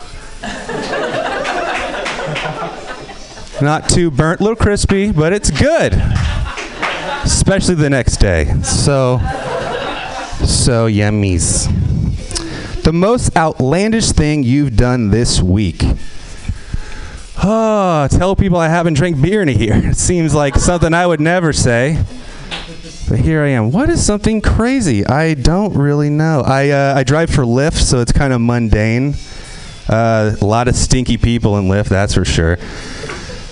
Not too burnt, a little crispy, but it's good. Especially the next day. So, so yummies. The most outlandish thing you've done this week. Oh, tell people I haven't drank beer in a year. It seems like something I would never say. But here I am. What is something crazy? I don't really know. I, uh, I drive for Lyft, so it's kind of mundane. Uh, a lot of stinky people in Lyft, that's for sure.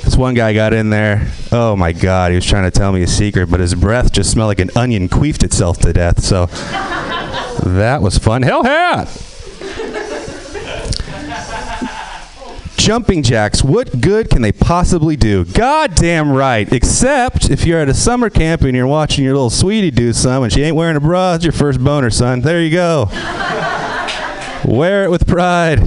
This one guy got in there. Oh my God, he was trying to tell me a secret, but his breath just smelled like an onion queefed itself to death. So that was fun. Hell hat! Jumping jacks, what good can they possibly do? Goddamn right. Except if you're at a summer camp and you're watching your little sweetie do some and she ain't wearing a bra, it's your first boner, son. There you go. Wear it with pride.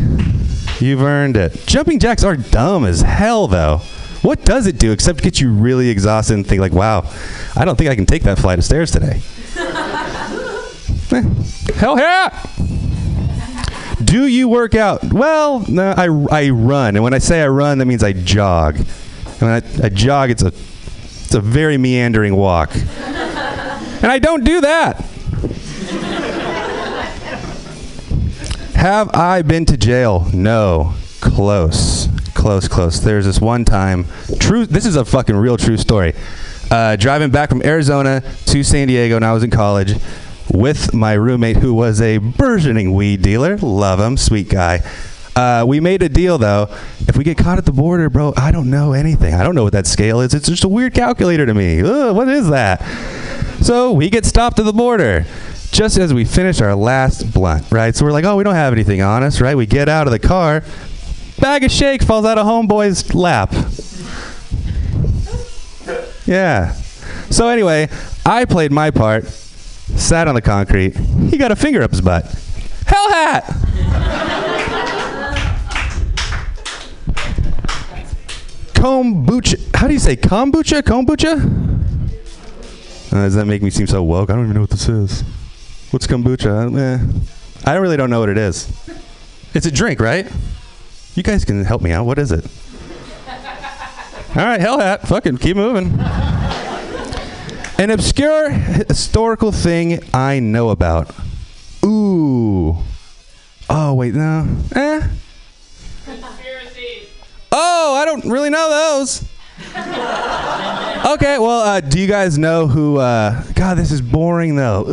You've earned it. Jumping jacks are dumb as hell, though. What does it do except get you really exhausted and think like, wow, I don't think I can take that flight of stairs today. Eh, hell yeah! Do you work out? Well, no, I, I run. And when I say I run, that means I jog. And when I, I jog, it's a, it's a very meandering walk. and I don't do that. Have I been to jail? No. Close. Close, close. There's this one time. True. This is a fucking real true story. Uh, driving back from Arizona to San Diego when I was in college with my roommate who was a burgeoning weed dealer. Love him. Sweet guy. Uh, we made a deal though. If we get caught at the border, bro, I don't know anything. I don't know what that scale is. It's just a weird calculator to me. Ugh, what is that? So we get stopped at the border just as we finish our last blunt, right? So we're like, oh, we don't have anything on us, right? We get out of the car. Bag of shake falls out of homeboy's lap. Yeah. So anyway, I played my part, sat on the concrete. He got a finger up his butt. Hell hat. kombucha. How do you say kombucha? Kombucha? Uh, does that make me seem so woke? I don't even know what this is. What's kombucha? Eh. I really don't know what it is. It's a drink, right? You guys can help me out. What is it? All right, hell hat. Fucking keep moving. An obscure historical thing I know about. Ooh. Oh, wait, no. Eh. Oh, I don't really know those. okay, well, uh, do you guys know who? Uh, God, this is boring though.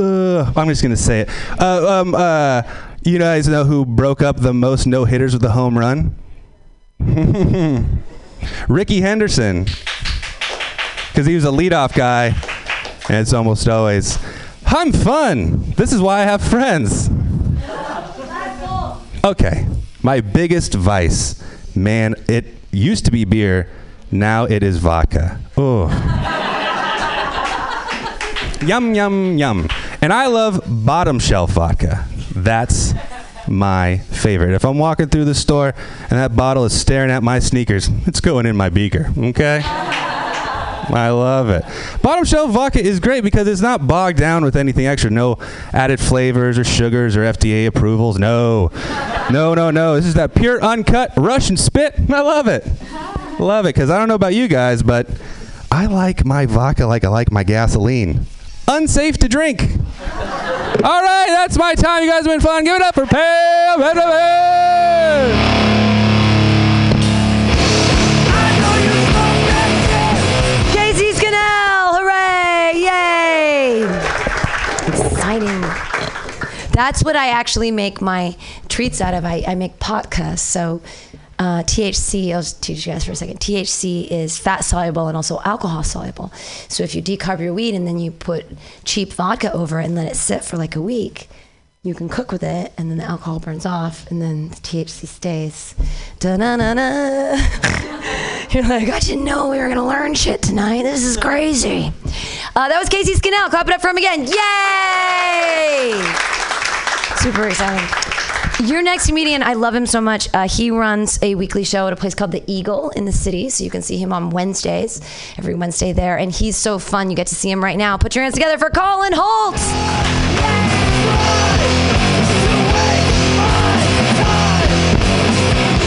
Ugh, I'm just gonna say it. Uh, um, uh, you guys know who broke up the most no hitters with a home run? Rickey Henderson, because he was a leadoff guy, and it's almost always, "I'm fun. This is why I have friends." Okay, my biggest vice man, it used to be beer. Now it is vodka. Oh. yum, yum, yum. And I love bottom shelf vodka. That's my favorite. If I'm walking through the store and that bottle is staring at my sneakers, it's going in my beaker, okay? I love it. Bottom shelf vodka is great because it's not bogged down with anything extra. No added flavors or sugars or FDA approvals. No. No, no, no. This is that pure, uncut Russian spit. I love it. Love it because I don't know about you guys, but I like my vodka like I like my gasoline. Unsafe to drink. All right, that's my time. You guys have been fun. Give it up for Pam Benjamin. Casey Scannell! Hooray! Yay! Exciting. That's what I actually make my treats out of. I, I make podcasts. So uh, THC, I'll just teach you guys for a second. THC is fat soluble and also alcohol soluble. So if you decarb your weed and then you put cheap vodka over it and let it sit for like a week, you can cook with it and then the alcohol burns off and then the THC stays. Da-na-na-na. You're like, I didn't know we were gonna learn shit tonight. This is crazy. Uh, that was Casey Scannell. Clap it up for him again. Yay! Super exciting. Your next comedian, I love him so much. Uh, he runs a weekly show at a place called The Eagle in the city, so you can see him on Wednesdays, every Wednesday there. And he's so fun. You get to see him right now. Put your hands together for Colin Holtz.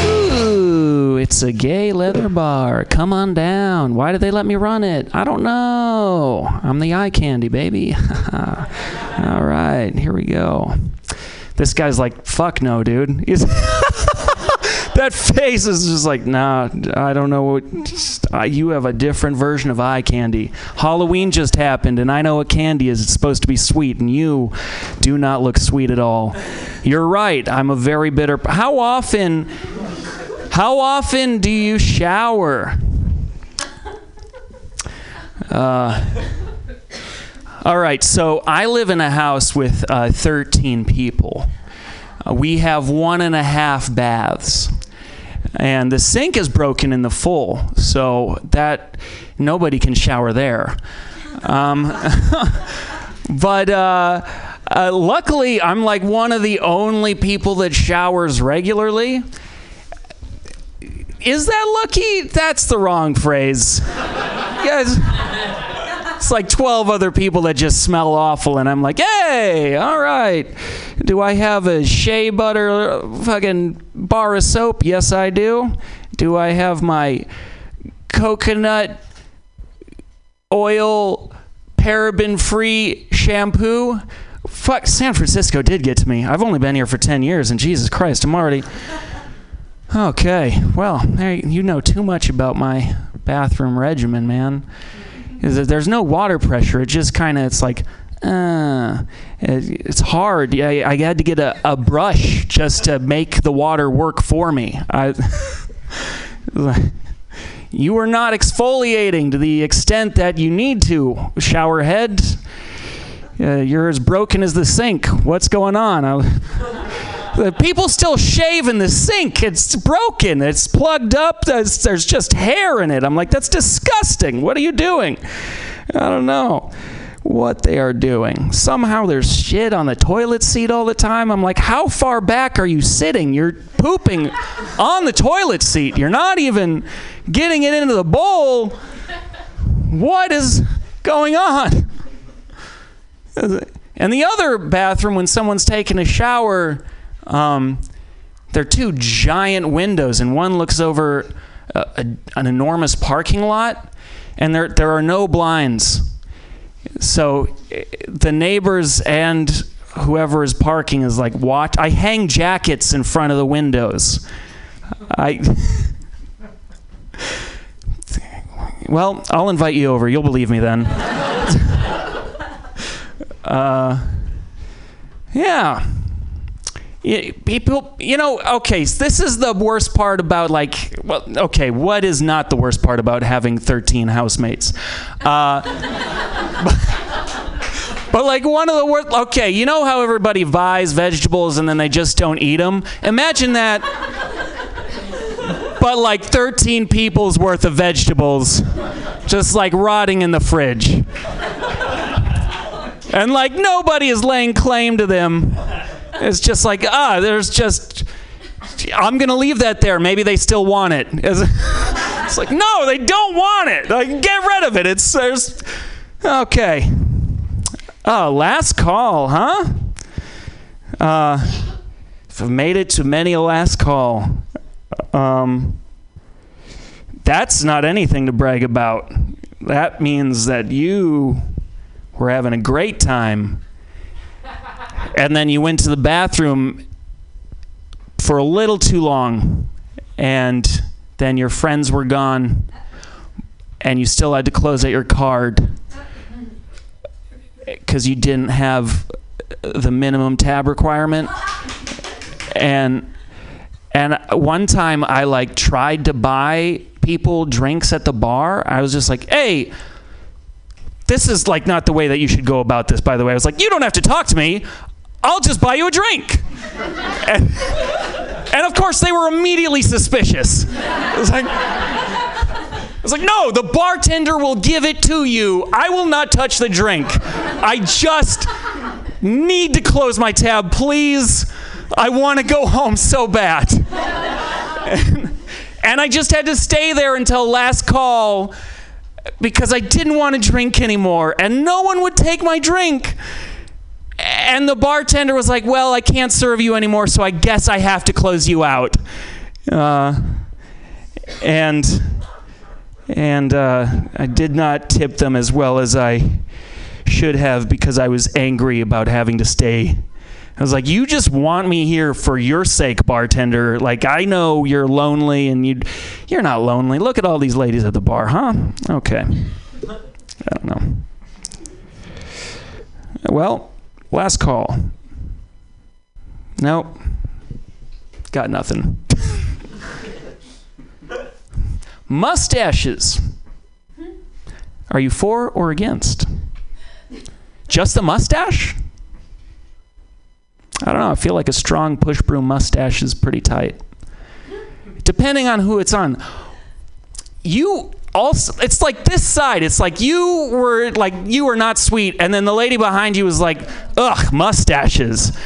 Ooh, it's a gay leather bar. Come on down. Why did they let me run it? I don't know. I'm the eye candy, baby. All right, here we go. This guy's like, fuck no, dude. He's that face is just like, nah, I don't know what. Just, uh, you have a different version of eye candy. Halloween just happened, and I know what candy is. It's supposed to be sweet, and you do not look sweet at all. You're right. I'm a very bitter. How often? How often do you shower? Uh, all right, so I live in a house with uh, 13 people. Uh, we have one and a half baths. And the sink is broken in the full, so that nobody can shower there. Um, but uh, uh, luckily, I'm like one of the only people that showers regularly. Is that lucky? That's the wrong phrase. Yes. It's like 12 other people that just smell awful, and I'm like, hey, all right. Do I have a shea butter fucking bar of soap? Yes, I do. Do I have my coconut oil paraben free shampoo? Fuck, San Francisco did get to me. I've only been here for 10 years, and Jesus Christ, I'm already. Okay, well, you know too much about my bathroom regimen, man. Is that there's no water pressure. It just kind of it's like, uh, it, it's hard. I, I had to get a, a brush just to make the water work for me. I, you are not exfoliating to the extent that you need to. Shower head, uh, you're as broken as the sink. What's going on? I, The people still shave in the sink. It's broken. It's plugged up. There's, there's just hair in it. I'm like, that's disgusting. What are you doing? I don't know what they are doing. Somehow there's shit on the toilet seat all the time. I'm like, how far back are you sitting? You're pooping on the toilet seat. You're not even getting it into the bowl. What is going on? And the other bathroom, when someone's taking a shower, um, there are two giant windows, and one looks over a, a, an enormous parking lot, and there, there are no blinds. So eh, the neighbors and whoever is parking is like, watch. I hang jackets in front of the windows. I. well, I'll invite you over. You'll believe me then. uh, yeah. People, you know, okay, this is the worst part about like, well, okay, what is not the worst part about having 13 housemates? Uh, but, but like one of the worst, okay, you know how everybody buys vegetables and then they just don't eat them? Imagine that, but like 13 people's worth of vegetables just like rotting in the fridge. And like nobody is laying claim to them. It's just like, ah, there's just, I'm going to leave that there. Maybe they still want it. It's, it's like, no, they don't want it. Like, get rid of it. It's, there's, okay. Oh, last call, huh? Uh, I've made it to many a last call. Um, that's not anything to brag about. That means that you were having a great time and then you went to the bathroom for a little too long, and then your friends were gone, and you still had to close out your card because you didn't have the minimum tab requirement. And and one time I like tried to buy people drinks at the bar. I was just like, "Hey, this is like not the way that you should go about this, by the way. I was like, you don't have to talk to me. I'll just buy you a drink. And, and of course, they were immediately suspicious. It was like, it was like, no, the bartender will give it to you. I will not touch the drink. I just need to close my tab, please. I want to go home so bad. And, and I just had to stay there until last call because I didn't want to drink anymore, and no one would take my drink. And the bartender was like, Well, I can't serve you anymore, so I guess I have to close you out. Uh, and and uh, I did not tip them as well as I should have because I was angry about having to stay. I was like, "You just want me here for your sake, bartender. Like I know you're lonely, and you you're not lonely. Look at all these ladies at the bar, huh? Okay. I don't know. Well, Last call. Nope. Got nothing. Mustaches. Are you for or against? Just the mustache? I don't know. I feel like a strong push broom mustache is pretty tight. Depending on who it's on. You also it's like this side. It's like you were like you were not sweet and then the lady behind you was like ugh mustaches.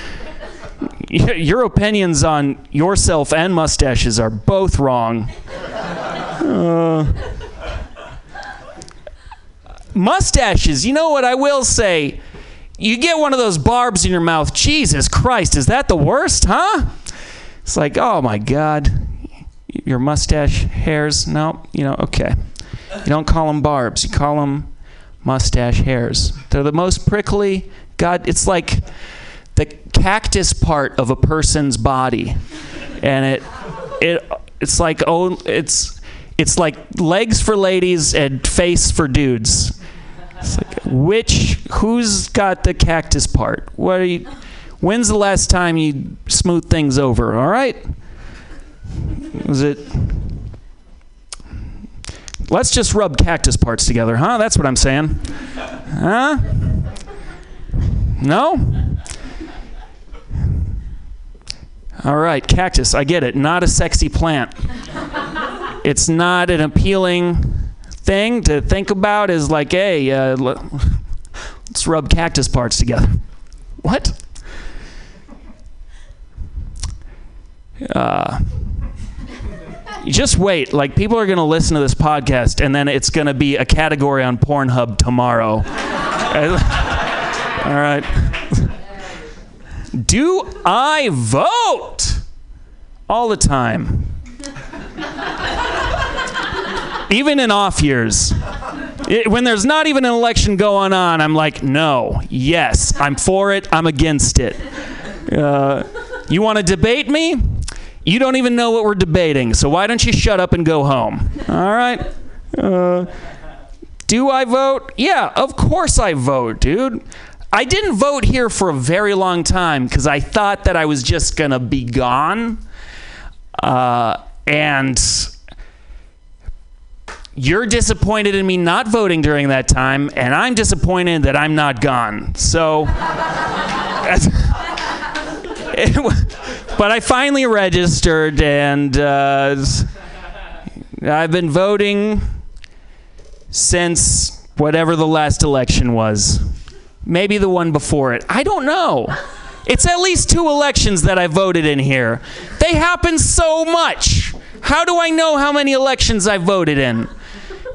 Your opinions on yourself and mustaches are both wrong. Uh, mustaches you know what i will say? You get one of those barbs in your mouth jesus christ is that the worst huh? It's like oh my god your mustache hairs no you know okay you don't call them barbs, you call them mustache hairs. They're the most prickly. God, it's like the cactus part of a person's body. And it it it's like oh it's it's like legs for ladies and face for dudes. It's like which who's got the cactus part? What are you when's the last time you smooth things over, all right? Was it Let's just rub cactus parts together, huh? That's what I'm saying. Huh? No? All right, cactus. I get it. Not a sexy plant. it's not an appealing thing to think about. Is like, hey, uh, let's rub cactus parts together. What? Uh, just wait. Like people are going to listen to this podcast, and then it's going to be a category on Pornhub tomorrow. All right. Do I vote all the time? even in off years. It, when there's not even an election going on, I'm like, no, yes, I'm for it, I'm against it. Uh, you want to debate me? You don't even know what we're debating, so why don't you shut up and go home? All right? Uh, do I vote? Yeah, of course I vote, dude. I didn't vote here for a very long time because I thought that I was just going to be gone. Uh, and you're disappointed in me not voting during that time, and I'm disappointed that I'm not gone. So. but I finally registered, and uh, I've been voting since whatever the last election was. Maybe the one before it. I don't know. It's at least two elections that I voted in here. They happen so much. How do I know how many elections I voted in?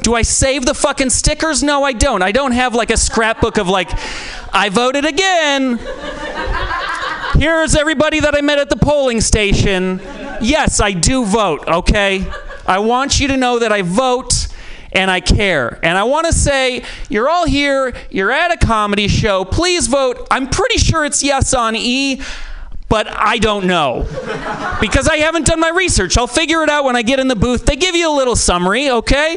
Do I save the fucking stickers? No, I don't. I don't have like a scrapbook of like, I voted again. Here's everybody that I met at the polling station. Yes, I do vote, okay? I want you to know that I vote and I care. And I want to say, you're all here, you're at a comedy show, please vote. I'm pretty sure it's yes on E, but I don't know because I haven't done my research. I'll figure it out when I get in the booth. They give you a little summary, okay?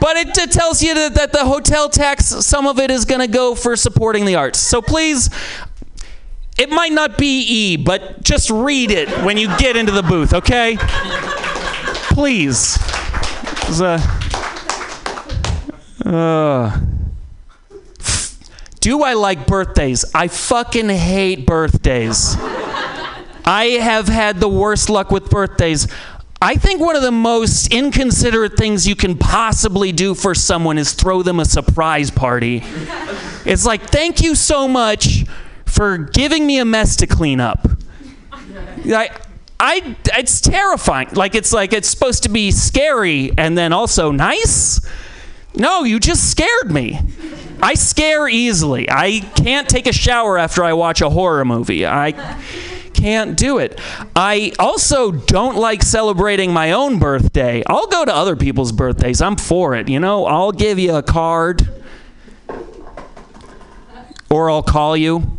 But it, it tells you that, that the hotel tax, some of it is going to go for supporting the arts. So please, it might not be E, but just read it when you get into the booth, okay? Please. Uh, uh, do I like birthdays? I fucking hate birthdays. I have had the worst luck with birthdays. I think one of the most inconsiderate things you can possibly do for someone is throw them a surprise party. It's like, thank you so much for giving me a mess to clean up. I, I, it's terrifying. Like it's like it's supposed to be scary and then also nice. No, you just scared me. I scare easily. I can't take a shower after I watch a horror movie. I can't do it. I also don't like celebrating my own birthday. I'll go to other people's birthdays. I'm for it. You know, I'll give you a card or I'll call you.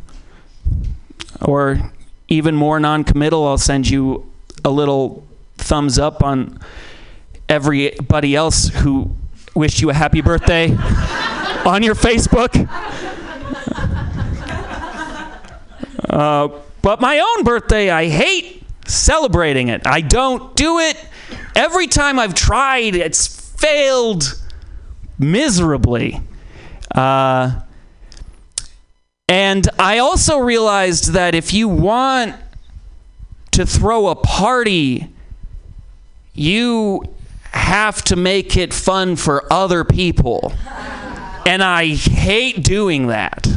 Or even more non committal, I'll send you a little thumbs up on everybody else who wished you a happy birthday on your Facebook. Uh, but my own birthday, I hate celebrating it. I don't do it. Every time I've tried, it's failed miserably. Uh, and I also realized that if you want to throw a party, you have to make it fun for other people. And I hate doing that.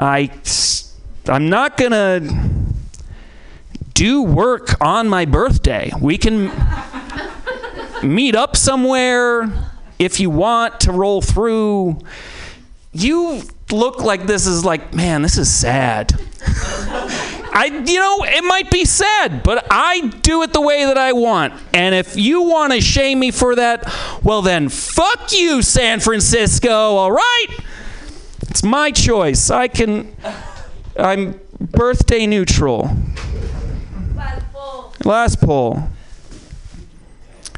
I I'm not going to do work on my birthday. We can meet up somewhere if you want to roll through. You look like this is like, man, this is sad. I, you know, it might be sad, but I do it the way that I want. And if you want to shame me for that, well, then fuck you, San Francisco, all right? It's my choice. I can, I'm birthday neutral. Last poll. Last poll.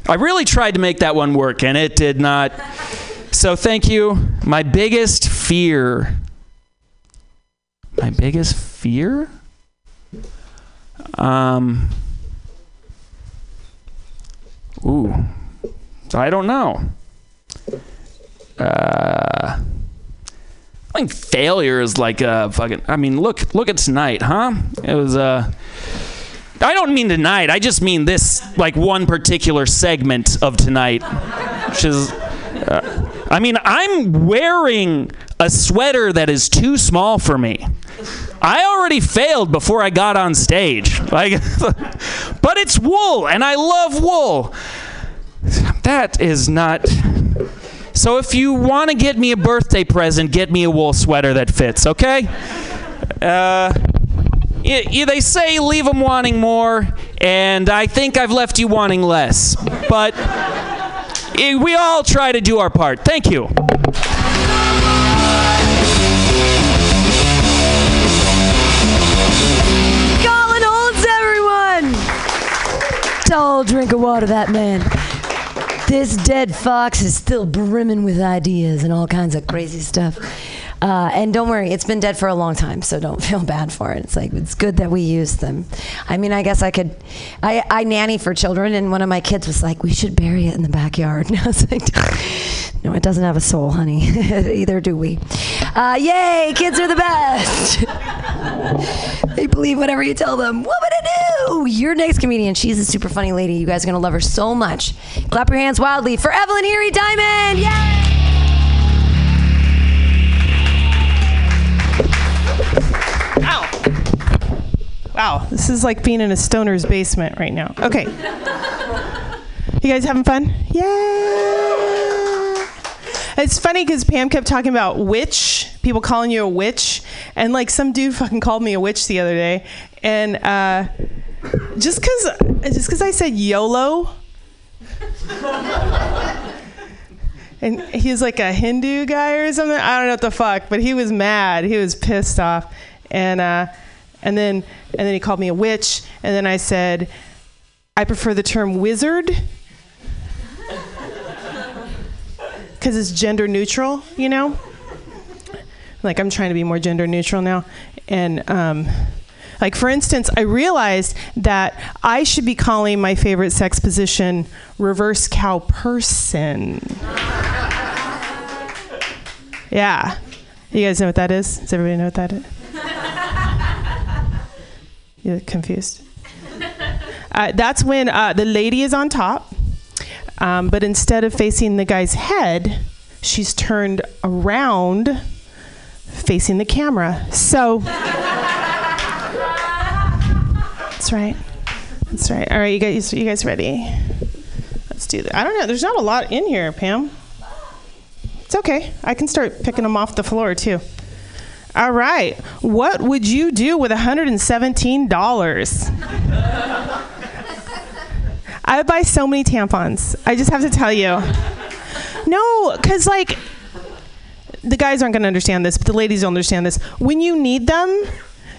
I really tried to make that one work, and it did not. So thank you. My biggest fear. My biggest fear? Um. Ooh. I don't know. Uh. I think failure is like a fucking. I mean, look, look at tonight, huh? It was uh. I don't mean tonight. I just mean this, like one particular segment of tonight, which is. Uh, I mean, I'm wearing a sweater that is too small for me. I already failed before I got on stage. Like, but it's wool, and I love wool. That is not. So if you want to get me a birthday present, get me a wool sweater that fits, okay? Uh, they say leave them wanting more, and I think I've left you wanting less. But we all try to do our part. Thank you. Tall drink of water, that man. This dead fox is still brimming with ideas and all kinds of crazy stuff. Uh, and don't worry, it's been dead for a long time, so don't feel bad for it. It's like it's good that we use them. I mean, I guess I could. I, I nanny for children, and one of my kids was like, "We should bury it in the backyard." And I was like, "No, it doesn't have a soul, honey. Either do we." Uh, yay, kids are the best. they believe whatever you tell them. What would I do? Your next comedian, she's a super funny lady. You guys are gonna love her so much. Clap your hands wildly for Evelyn Erie Diamond. Yay! Ow. Wow, this is like being in a stoner's basement right now. Okay. You guys having fun? Yeah. It's funny because Pam kept talking about witch, people calling you a witch, and like some dude fucking called me a witch the other day, and uh, just because just because I said YOLO, and he's like a Hindu guy or something. I don't know what the fuck, but he was mad. He was pissed off, and uh, and then and then he called me a witch, and then I said, I prefer the term wizard because it's gender neutral, you know. Like I'm trying to be more gender neutral now, and um, like for instance, I realized that I should be calling my favorite sex position reverse cow person. Yeah. You guys know what that is? Does everybody know what that is? You're confused. Uh, that's when uh, the lady is on top, um, but instead of facing the guy's head, she's turned around facing the camera. So. That's right. That's right. All right, you guys, you guys ready? Let's do that. I don't know. There's not a lot in here, Pam. It's okay. I can start picking them off the floor too. All right. What would you do with $117? I would buy so many tampons. I just have to tell you. No, because like the guys aren't going to understand this, but the ladies don't understand this. When you need them,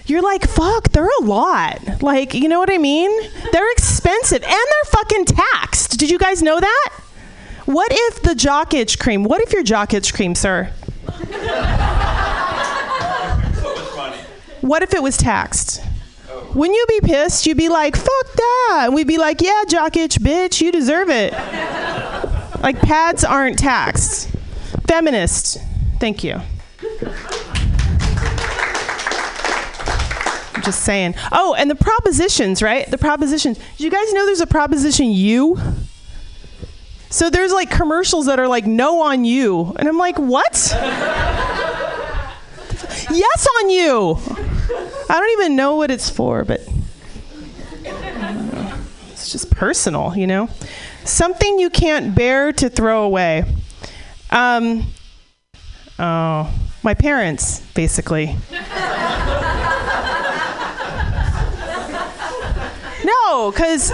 you're like, fuck, they're a lot. Like, you know what I mean? They're expensive and they're fucking taxed. Did you guys know that? What if the jock itch cream? What if your jock itch cream, sir? What if it was taxed? Wouldn't you be pissed? You'd be like, fuck that. And we'd be like, yeah, jock itch, bitch, you deserve it. like, pads aren't taxed. Feminist. Thank you. I'm just saying. Oh, and the propositions, right? The propositions. Do you guys know there's a proposition U? So there's like commercials that are like no on you. And I'm like, what? yes on you. I don't even know what it's for, but it's just personal, you know? Something you can't bear to throw away. Um, oh, my parents, basically. no, because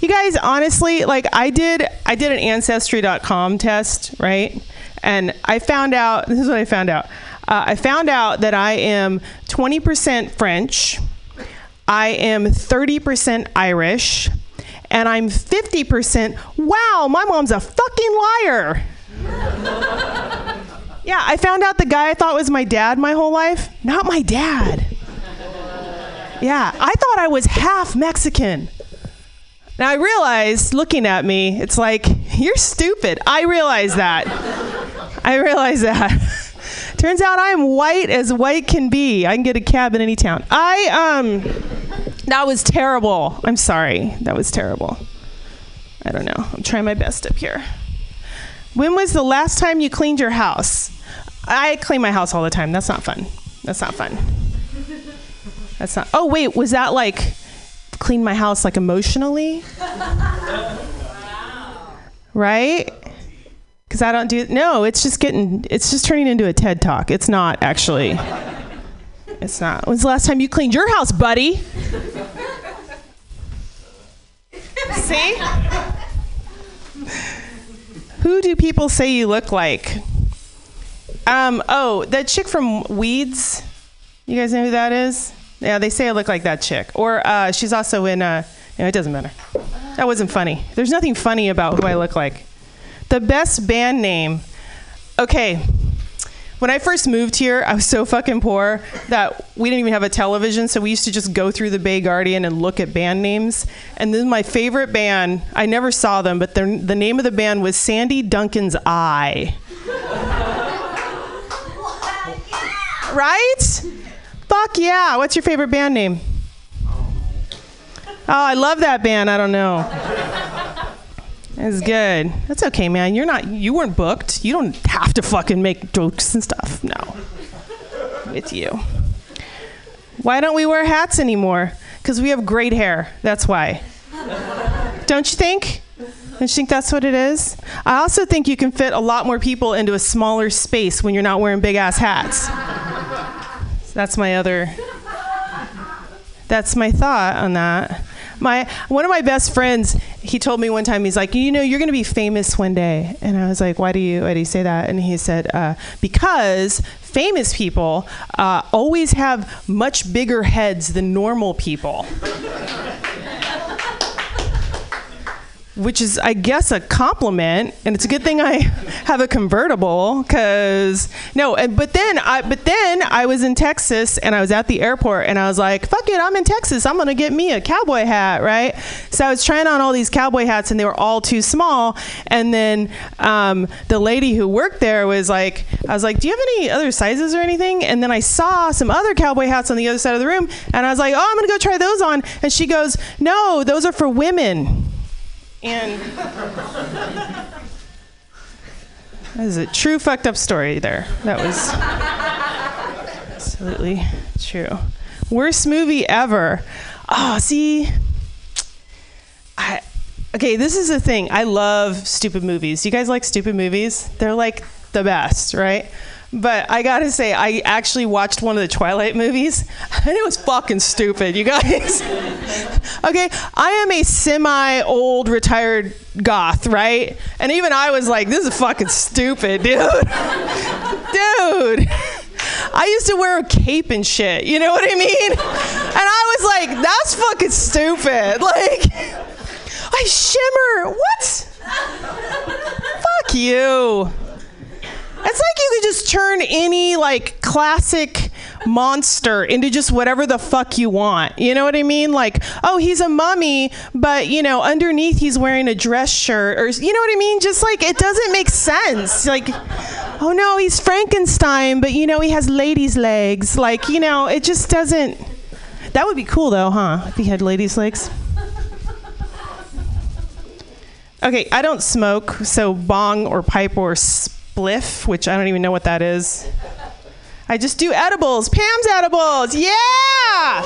you guys honestly like i did i did an ancestry.com test right and i found out this is what i found out uh, i found out that i am 20% french i am 30% irish and i'm 50% wow my mom's a fucking liar yeah i found out the guy i thought was my dad my whole life not my dad yeah i thought i was half mexican now I realized looking at me, it's like, you're stupid. I realize that. I realize that. Turns out I am white as white can be. I can get a cab in any town. I um That was terrible. I'm sorry. That was terrible. I don't know. I'm trying my best up here. When was the last time you cleaned your house? I clean my house all the time. That's not fun. That's not fun. That's not. Oh, wait. Was that like clean my house like emotionally? Right? Because I don't do. No, it's just getting. It's just turning into a TED talk. It's not actually. It's not. When's the last time you cleaned your house, buddy? See? Who do people say you look like? Um, oh, that chick from Weeds. You guys know who that is? Yeah, they say I look like that chick. Or uh, she's also in. Uh, it doesn't matter. That wasn't funny. There's nothing funny about who I look like. The best band name. Okay. When I first moved here, I was so fucking poor that we didn't even have a television, so we used to just go through the Bay Guardian and look at band names. And then my favorite band, I never saw them, but the name of the band was Sandy Duncan's Eye. right? Fuck yeah. What's your favorite band name? Oh, I love that band. I don't know. It's good. That's okay, man. You're not. You weren't booked. You don't have to fucking make jokes and stuff. No. With you. Why don't we wear hats anymore? Because we have great hair. That's why. don't you think? Don't you think that's what it is? I also think you can fit a lot more people into a smaller space when you're not wearing big ass hats. So that's my other. That's my thought on that. My one of my best friends, he told me one time, he's like, you know, you're going to be famous one day, and I was like, why do you why do you say that? And he said, uh, because famous people uh, always have much bigger heads than normal people. which is, I guess, a compliment, and it's a good thing I have a convertible. Cause no, and, but then I, but then I was in Texas and I was at the airport and I was like, fuck it, I'm in Texas. I'm gonna get me a cowboy hat, right? So I was trying on all these cowboy hats and they were all too small. And then um, the lady who worked there was like, I was like, do you have any other sizes or anything? And then I saw some other cowboy hats on the other side of the room, and I was like, oh, I'm gonna go try those on. And she goes, no, those are for women. And that is a true fucked up story there. That was absolutely true. Worst movie ever. Oh, see, I, okay, this is the thing. I love stupid movies. You guys like stupid movies? They're like the best, right? But I gotta say, I actually watched one of the Twilight movies, and it was fucking stupid, you guys. okay, I am a semi old retired goth, right? And even I was like, this is fucking stupid, dude. dude. I used to wear a cape and shit, you know what I mean? And I was like, that's fucking stupid. Like, I shimmer. What? Fuck you. It's like you could just turn any like classic monster into just whatever the fuck you want. You know what I mean? Like, oh, he's a mummy, but you know, underneath he's wearing a dress shirt or you know what I mean? Just like it doesn't make sense. Like, oh no, he's Frankenstein, but you know, he has ladies' legs. Like, you know, it just doesn't That would be cool though, huh? If he had ladies' legs. Okay, I don't smoke, so bong or pipe or spliff, which I don't even know what that is. I just do edibles. Pam's edibles. Yeah!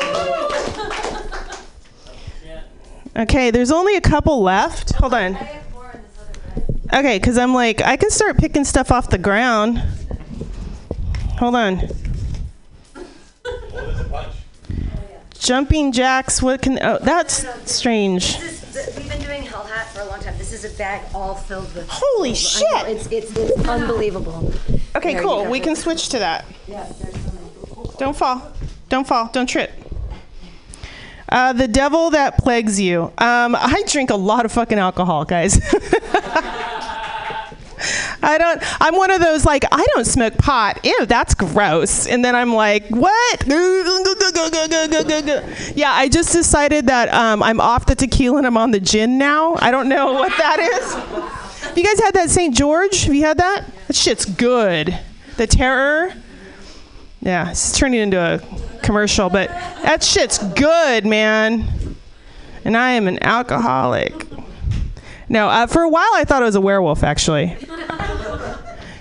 Okay, there's only a couple left. Hold on. Okay, because I'm like, I can start picking stuff off the ground. Hold on. Jumping jacks, what can. Oh, that's strange. We've been doing Hell Hat for a long time. Is a bag all filled with. Holy shit! It's, it's, it's unbelievable. Okay, There cool. We can switch to that. Yeah, there's so many. Don't fall. Don't fall. Don't trip. Uh, the devil that plagues you. Um, I drink a lot of fucking alcohol, guys. I don't. I'm one of those like I don't smoke pot. Ew, that's gross. And then I'm like, what? Yeah, I just decided that um, I'm off the tequila and I'm on the gin now. I don't know what that is. Have you guys had that St. George? Have you had that? That shit's good. The Terroir. Yeah, it's turning into a commercial, but that shit's good, man. And I am an alcoholic. No, uh, for a while I thought it was a werewolf, actually.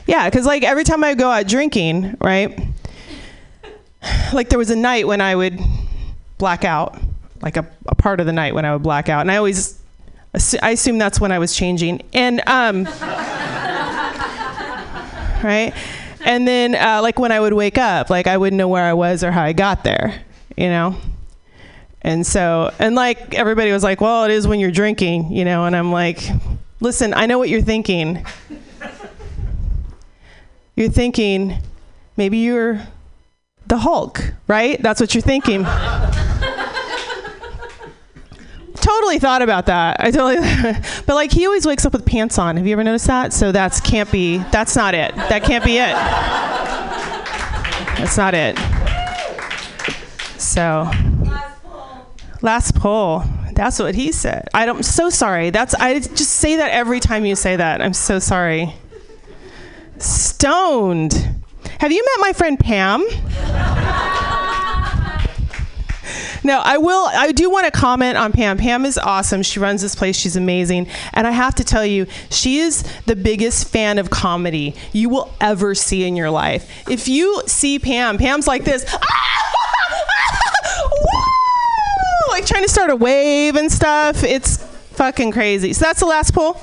Yeah, because like every time I go out drinking, right? Like there was a night when I would black out, like a, a part of the night when I would black out, and I always, I assume that's when I was changing, and um, right, and then uh, like when I would wake up, like I wouldn't know where I was or how I got there, you know. And so, and like everybody was like, well, it is when you're drinking, you know, and I'm like, listen, I know what you're thinking. You're thinking, maybe you're the Hulk, right? That's what you're thinking. totally thought about that. I totally, but like he always wakes up with pants on. Have you ever noticed that? So that's can't be. That's not it. That can't be it. That's not it. So. Last poll. Last poll. That's what he said. I don't, I'm so sorry. That's I just say that every time you say that. I'm so sorry. Stoned. Have you met my friend Pam? No, I will. I do want to comment on Pam. Pam is awesome. She runs this place. She's amazing. And I have to tell you, she is the biggest fan of comedy you will ever see in your life. If you see Pam, Pam's like this. Like trying to start a wave and stuff. It's fucking crazy. So that's the last poll.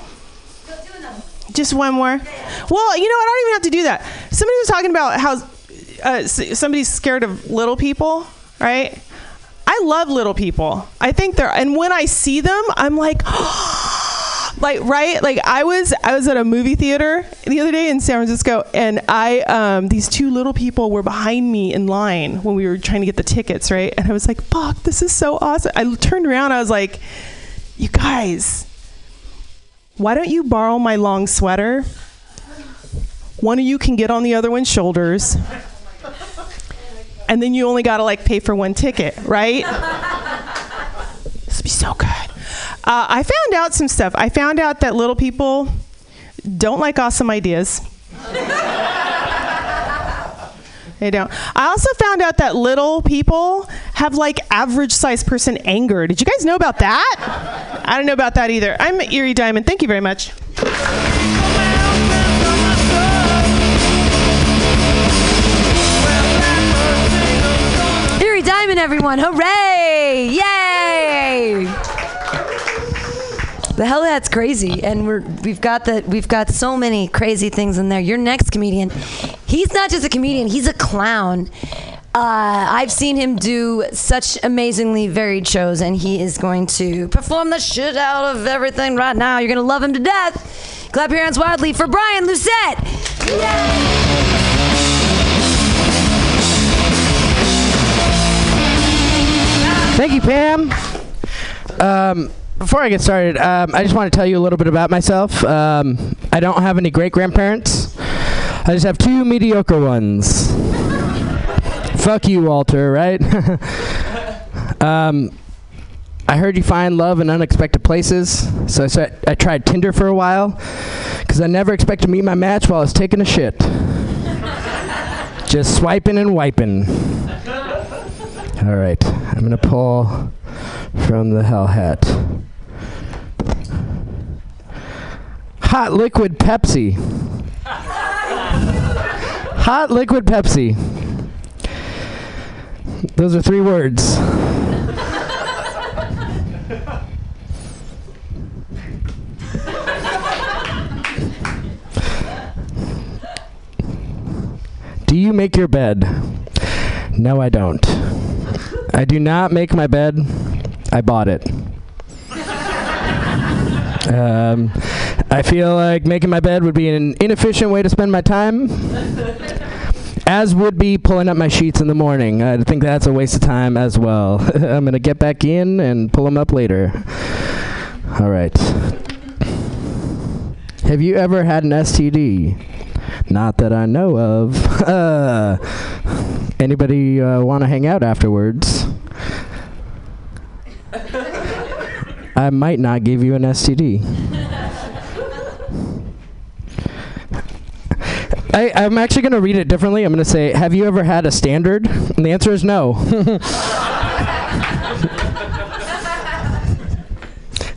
Just one more. Well, you know? I don't even have to do that. Somebody was talking about how uh, somebody's scared of little people, right? I love little people. I think they're, and when I see them, I'm like, like right, like I was, I was at a movie theater the other day in San Francisco, and I, um, these two little people were behind me in line when we were trying to get the tickets, right? And I was like, fuck, this is so awesome. I turned around, I was like, you guys, why don't you borrow my long sweater? One of you can get on the other one's shoulders. And then you only got to like pay for one ticket, right? this would be so good. Uh, I found out some stuff. I found out that little people don't like awesome ideas. They don't. I also found out that little people have like average sized person anger. Did you guys know about that? I don't know about that either. I'm Erie Diamond. Thank you very much. Erie Diamond, everyone! Hooray! Yay! The hell that's crazy, and we're we've got the we've got so many crazy things in there. Your next comedian, he's not just a comedian; he's a clown. Uh, I've seen him do such amazingly varied shows, and he is going to perform the shit out of everything right now. You're gonna love him to death. Clap your hands wildly for Brian Lucette. Thank you, Pam. Um, before I get started, um, I just want to tell you a little bit about myself. Um, I don't have any great grandparents. I just have two mediocre ones. Fuck you, Walter, right? um, I heard you find love in unexpected places, so I, sa- I tried Tinder for a while because I never expected to meet my match while I was taking a shit. Just swiping and wiping. All right, I'm gonna pull from the hell hat. Hot liquid Pepsi. Hot liquid Pepsi. Those are three words. Do you make your bed? No, I don't. I do not make my bed. I bought it. Um, I feel like making my bed would be an inefficient way to spend my time, as would be pulling up my sheets in the morning. I think that's a waste of time as well. I'm going to get back in and pull them up later. All right. Have you ever had an STD? Not that I know of. Uh, anybody uh, want to hang out afterwards? I might not give you an STD. I, I'm actually going to read it differently. I'm going to say, Have you ever had a standard? And the answer is no.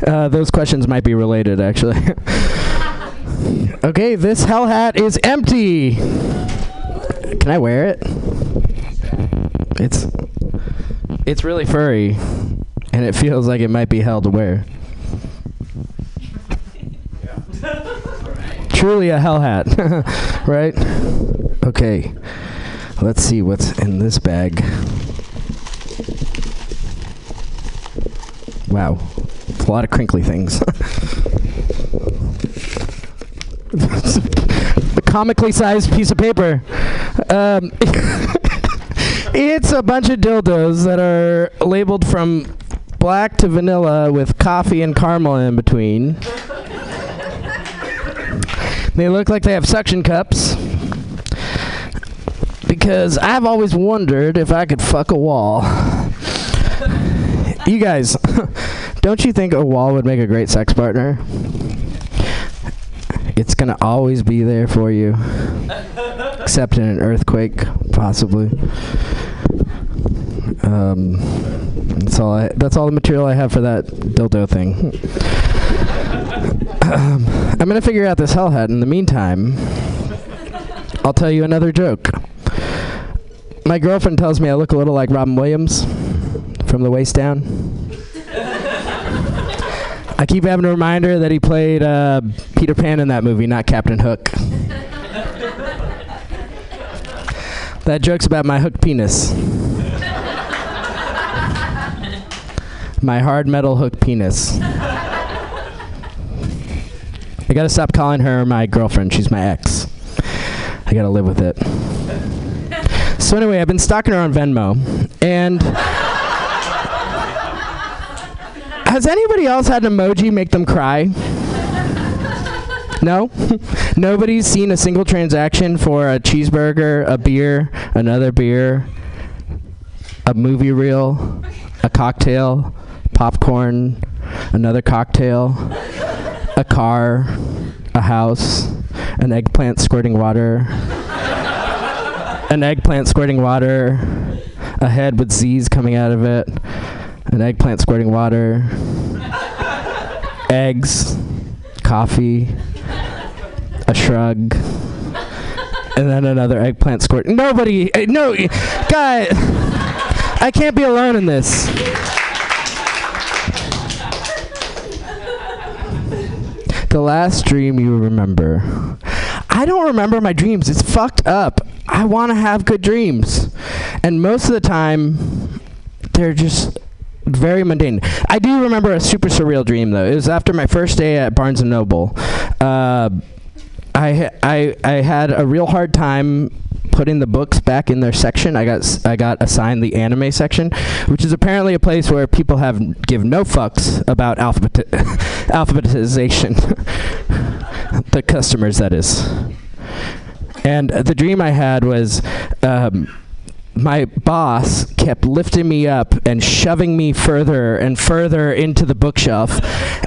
uh, those questions might be related, actually. okay, this hell hat is empty. Can I wear it? It's it's really furry, and it feels like it might be hell to wear. Truly a hell hat, right? Okay, let's see what's in this bag. Wow, it's a lot of crinkly things. the comically sized piece of paper. Um, it's a bunch of dildos that are labeled from black to vanilla with coffee and caramel in between. They look like they have suction cups. Because I've always wondered if I could fuck a wall. You guys, don't you think a wall would make a great sex partner? It's gonna always be there for you. Except in an earthquake, possibly. Um, that's all. I, that's all the material I have for that dildo thing. um, I'm gonna figure out this hell hat. In the meantime, I'll tell you another joke. My girlfriend tells me I look a little like Robin Williams from the waist down. I keep having to remind her that he played uh, Peter Pan in that movie, not Captain Hook. that joke's about my hook penis. My hard metal hook penis. I gotta stop calling her my girlfriend. She's my ex. I gotta live with it. So anyway, I've been stalking her on Venmo, and has anybody else had an emoji make them cry? No? Nobody's seen a single transaction for a cheeseburger, a beer, another beer, a movie reel, a cocktail, popcorn, another cocktail, a car, a house, an eggplant squirting water, an eggplant squirting water, a head with Z's coming out of it, an eggplant squirting water, eggs, coffee, a shrug, and then another eggplant squirt. Nobody, uh, no, guy, I can't be alone in this. The last dream you remember. I don't remember my dreams. It's fucked up. I want to have good dreams. And most of the time, they're just very mundane. I do remember a super surreal dream though. It was after my first day at Barnes Noble. Uh, I I I had a real hard time putting the books back in their section. I got I got assigned the anime section, which is apparently a place where people have give no fucks about alphabet alphabetization. the customers, that is. And the dream I had was. Um, my boss kept lifting me up and shoving me further and further into the bookshelf.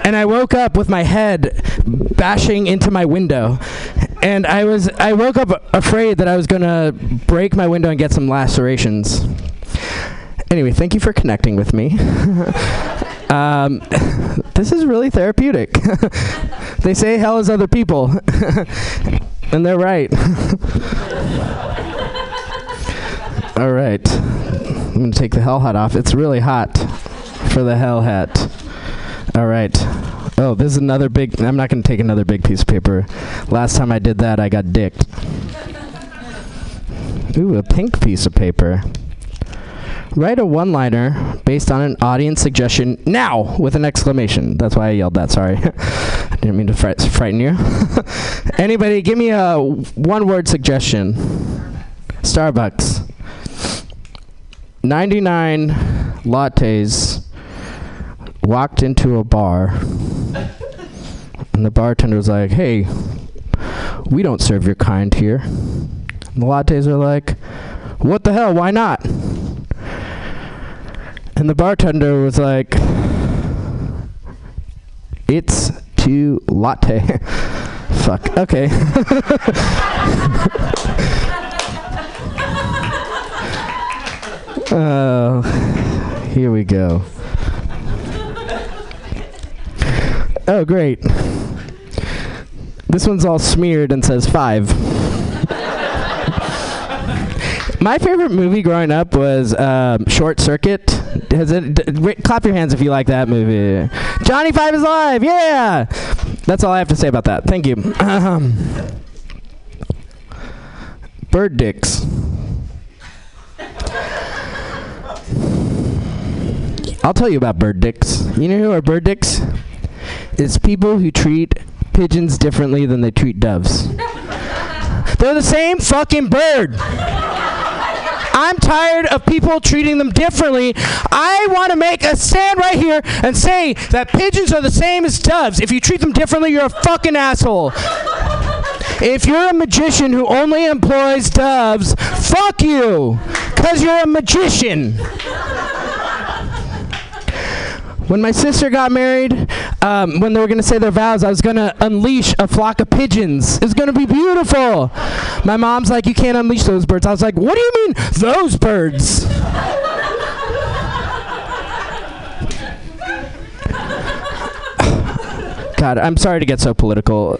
And I woke up with my head bashing into my window. And I was I woke up afraid that I was going to break my window and get some lacerations. Anyway, thank you for connecting with me. um, this is really therapeutic. they say hell is other people. and they're right. All right. I'm going to take the hell hat off. It's really hot for the hell hat. All right. Oh, this is another big. I'm not going to take another big piece of paper. Last time I did that, I got dicked. Ooh, a pink piece of paper. Write a one liner based on an audience suggestion now with an exclamation. That's why I yelled that. Sorry. I didn't mean to fright- frighten you. Anybody, give me a one word suggestion. Starbucks. 99 lattes walked into a bar. And the bartender was like hey we don't serve your kind here. And the lattes are like what the hell? Why not? And the bartender was like it's too latte. Fuck. Okay. Oh, here we go. Oh, great. This one's all smeared and says five. My favorite movie growing up was um, Short Circuit. Has it? D- ra- clap your hands if you like that movie. Johnny Five is alive. Yeah. That's all I have to say about that. Thank you. Um, bird dicks. I'll tell you about bird dicks. You know who are bird dicks? It's people who treat pigeons differently than they treat doves. They're the same fucking bird. I'm tired of people treating them differently. I want to make a stand right here and say that pigeons are the same as doves. If you treat them differently, you're a fucking asshole. If you're a magician who only employs doves, fuck you, because you're a magician. When my sister got married, um, when they were going to say their vows, I was going to unleash a flock of pigeons. It's going to be beautiful. My mom's like, You can't unleash those birds. I was like, What do you mean, those birds? God, I'm sorry to get so political.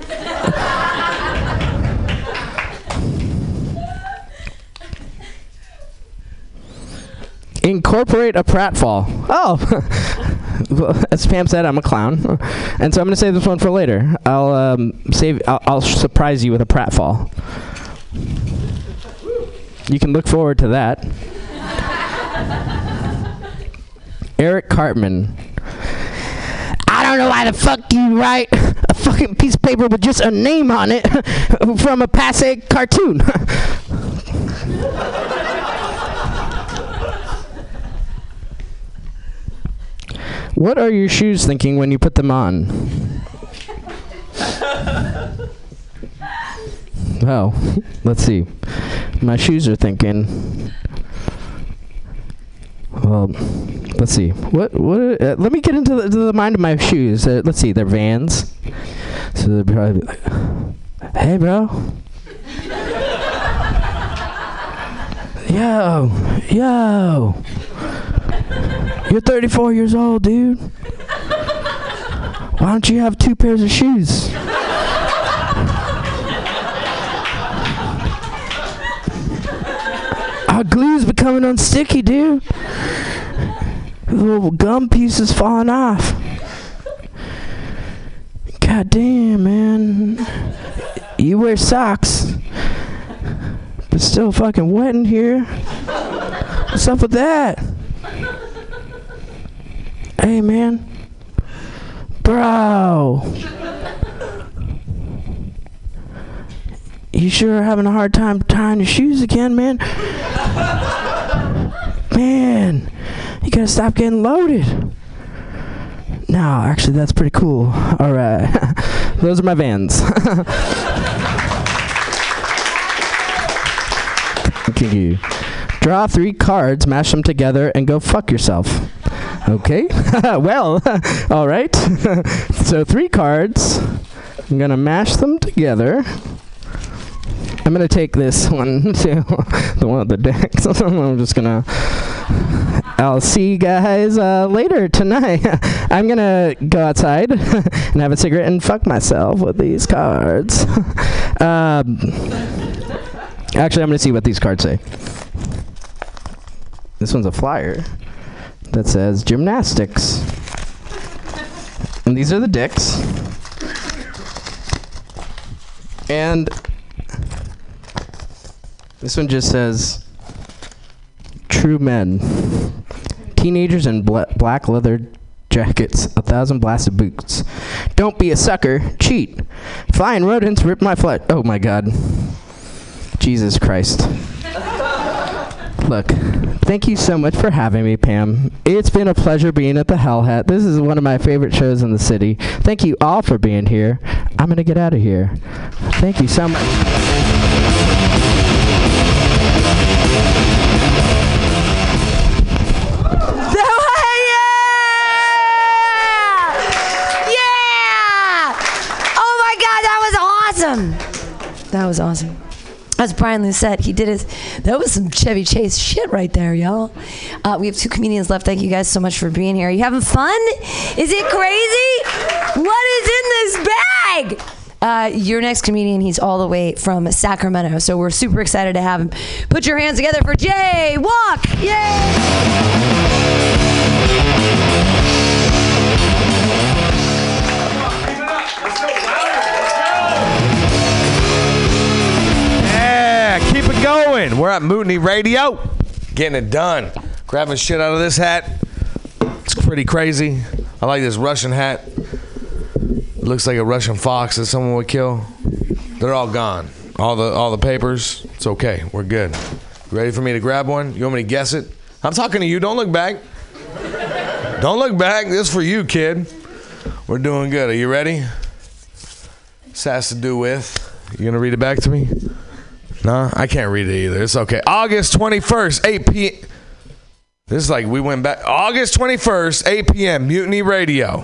Incorporate a pratfall. Oh, as Pam said, I'm a clown, and so I'm going to save this one for later. I'll um, save. I'll, I'll surprise you with a pratfall. You can look forward to that. Eric Cartman. I don't know why the fuck you write a fucking piece of paper with just a name on it from a passe cartoon. What are your shoes thinking when you put them on? Oh, let's see. My shoes are thinking. Well, let's see. What? What? Uh, let me get into the, the mind of my shoes. Uh, let's see. They're Vans. So they're probably like, "Hey, bro." yo, yo. You're 34 years old, dude. Why don't you have two pairs of shoes? Our glue's becoming unsticky, dude. Little gum piece is falling off. God damn, man. You wear socks, but still fucking wet in here. What's up with that? Hey, man. Bro. You sure are having a hard time tying your shoes again, man. man, you gotta stop getting loaded. No, actually, that's pretty cool. All right, those are my vans. Thank you. Draw three cards, mash them together, and go fuck yourself. Okay. well, all right. so three cards. I'm gonna mash them together. I'm gonna take this one to the one with the decks. I'm just gonna. I'll see you guys uh, later tonight. I'm gonna go outside and have a cigarette and fuck myself with these cards. um, actually, I'm gonna see what these cards say. This one's a flyer that says gymnastics, and these are the dicks. And this one just says True Men. Teenagers in bla- black leather jackets, a thousand blasted boots. Don't be a sucker, cheat. Flying rodents rip my flesh. Oh my god. Jesus Christ. Look, thank you so much for having me, Pam. It's been a pleasure being at the Hell Hat. This is one of my favorite shows in the city. Thank you all for being here. I'm going to get out of here. Thank you so much. Yeah! Oh my god, that was awesome! that was awesome. That's Brian Lucette. He did his. That was some Chevy Chase shit right there, y'all. Uh, we have two comedians left. Thank you guys so much for being here. Are You having fun? Is it crazy? What is in this bag? Uh, your next comedian, he's all the way from Sacramento, so we're super excited to have him. Put your hands together for Jay Walk! Yay! Going. We're at Mutiny Radio, getting it done. Grabbing shit out of this hat. It's pretty crazy. I like this Russian hat. Looks like a Russian fox that someone would kill. They're all gone. All the all the papers. It's okay. We're good. Ready for me to grab one? You want me to guess it? I'm talking to you. Don't look back. Don't look back. This is for you, kid. We're doing good. Are you ready? This has to do with. You gonna read it back to me? No, I can't read it either. It's okay. August 21st, 8 p. This is like we went back. August 21st, 8 p.m. Mutiny Radio,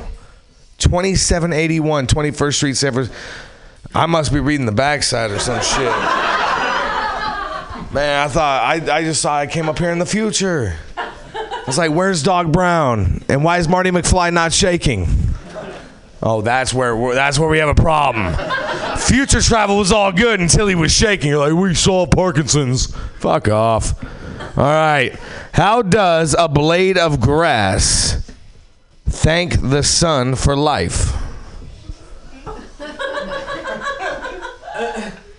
2781 21st Street, San Francisco. I must be reading the backside or some shit. Man, I thought I, I just saw I came up here in the future. I was like, "Where's Doc Brown? And why is Marty McFly not shaking?" Oh, that's where that's where we have a problem. Future travel was all good until he was shaking. You're like, we saw Parkinson's. Fuck off. All right. How does a blade of grass thank the sun for life?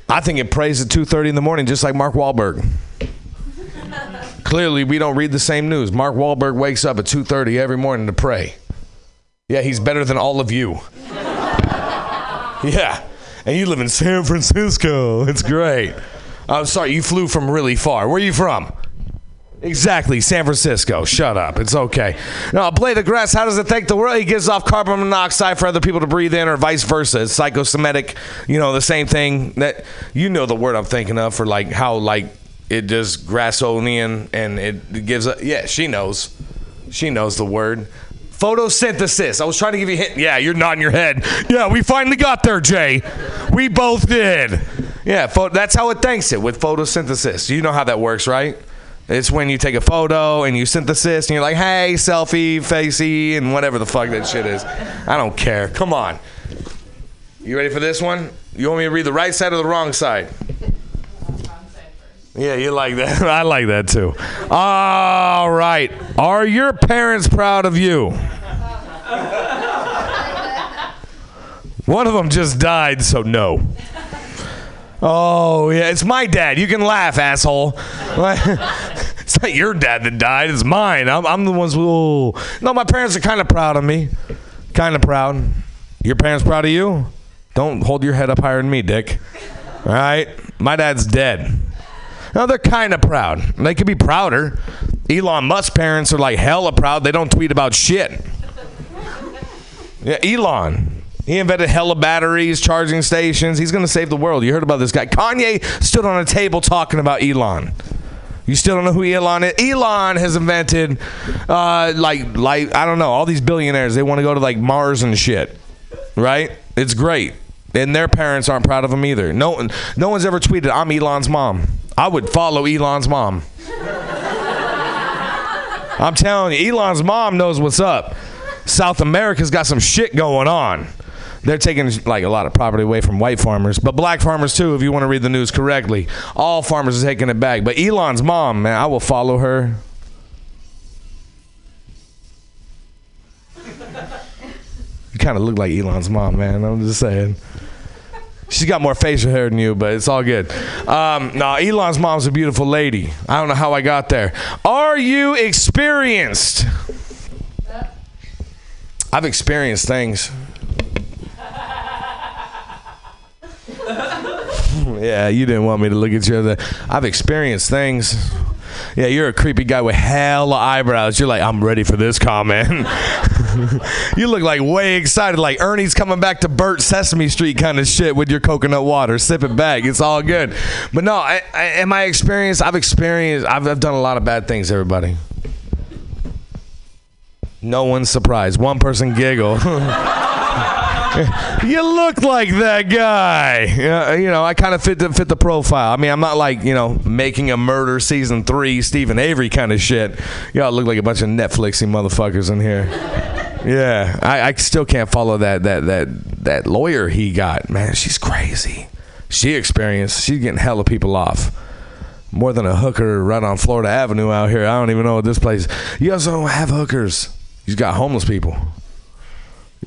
I think it prays at 2:30 in the morning, just like Mark Wahlberg. Clearly, we don't read the same news. Mark Wahlberg wakes up at 2:30 every morning to pray. Yeah, he's better than all of you. Yeah. And you live in San Francisco. It's great. I'm sorry, you flew from really far. Where are you from? Exactly, San Francisco. Shut up. It's okay. Now, blade of grass, how does it thank the world? It gives off carbon monoxide for other people to breathe in, or vice versa. It's psychosemitic, you know, the same thing that you know the word I'm thinking of for like how like it just grassonian and it gives a yeah, she knows. She knows the word. Photosynthesis. I was trying to give you a hint. Yeah, you're nodding your head. Yeah, we finally got there, Jay. We both did. Yeah, pho- that's how it thanks it with photosynthesis. You know how that works, right? It's when you take a photo and you synthesis and you're like, hey, selfie, facey, and whatever the fuck that shit is. I don't care. Come on. You ready for this one? You want me to read the right side or the wrong side? Yeah, you like that. I like that too. All right. Are your parents proud of you? One of them just died, so no. Oh, yeah, it's my dad. You can laugh, asshole. it's not your dad that died, it's mine. I'm, I'm the ones who. No, my parents are kind of proud of me. Kind of proud. Your parents proud of you? Don't hold your head up higher than me, Dick. All right? My dad's dead. No, they're kind of proud. They could be prouder. Elon Musk's parents are like hella proud. They don't tweet about shit. Yeah, Elon. He invented hella batteries, charging stations. He's going to save the world. You heard about this guy. Kanye stood on a table talking about Elon. You still don't know who Elon is? Elon has invented, uh, like, like I don't know, all these billionaires. They want to go to like Mars and shit, right? It's great, and their parents aren't proud of them either. No, no one's ever tweeted, "I'm Elon's mom." I would follow Elon's mom. I'm telling you, Elon's mom knows what's up. South America's got some shit going on. They're taking like a lot of property away from white farmers, but black farmers too. If you want to read the news correctly, all farmers are taking it back. But Elon's mom, man, I will follow her. You kind of look like Elon's mom, man. I'm just saying. She's got more facial hair than you, but it's all good. Um, no, Elon's mom's a beautiful lady. I don't know how I got there. Are you experienced? I've experienced things. yeah, you didn't want me to look at you. I've experienced things. Yeah, you're a creepy guy with hella eyebrows. You're like, I'm ready for this comment. you look like way excited, like Ernie's coming back to Bert Sesame Street kind of shit with your coconut water. Sip it back. It's all good. But no, I, I, am I experienced? I've experienced. I've, I've done a lot of bad things. Everybody. No one's surprised. One person giggle. you look like that guy. You know, I kind of fit the fit the profile. I mean, I'm not like you know making a murder season three Steven Avery kind of shit. Y'all look like a bunch of Netflixy motherfuckers in here. Yeah, I, I still can't follow that that that that lawyer he got. Man, she's crazy. She experienced. She's getting hella people off. More than a hooker right on Florida Avenue out here. I don't even know what this place. You also don't have hookers. You got homeless people.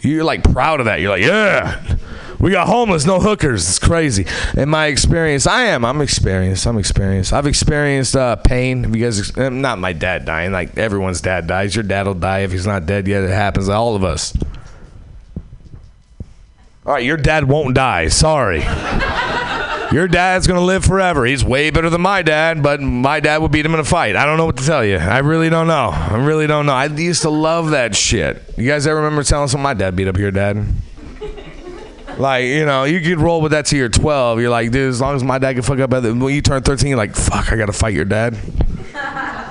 You're like proud of that. You're like, yeah, we got homeless, no hookers. It's crazy. In my experience, I am. I'm experienced. I'm experienced. I've experienced uh, pain. Have you guys, eh, not my dad dying. Like everyone's dad dies. Your dad will die if he's not dead yet. It happens to all of us. All right, your dad won't die. Sorry. Your dad's gonna live forever. He's way better than my dad, but my dad would beat him in a fight. I don't know what to tell you. I really don't know. I really don't know. I used to love that shit. You guys ever remember telling someone my dad beat up your dad? Like, you know, you could roll with that till you're 12. You're like, dude, as long as my dad can fuck up, when you turn 13, you're like, fuck, I gotta fight your dad.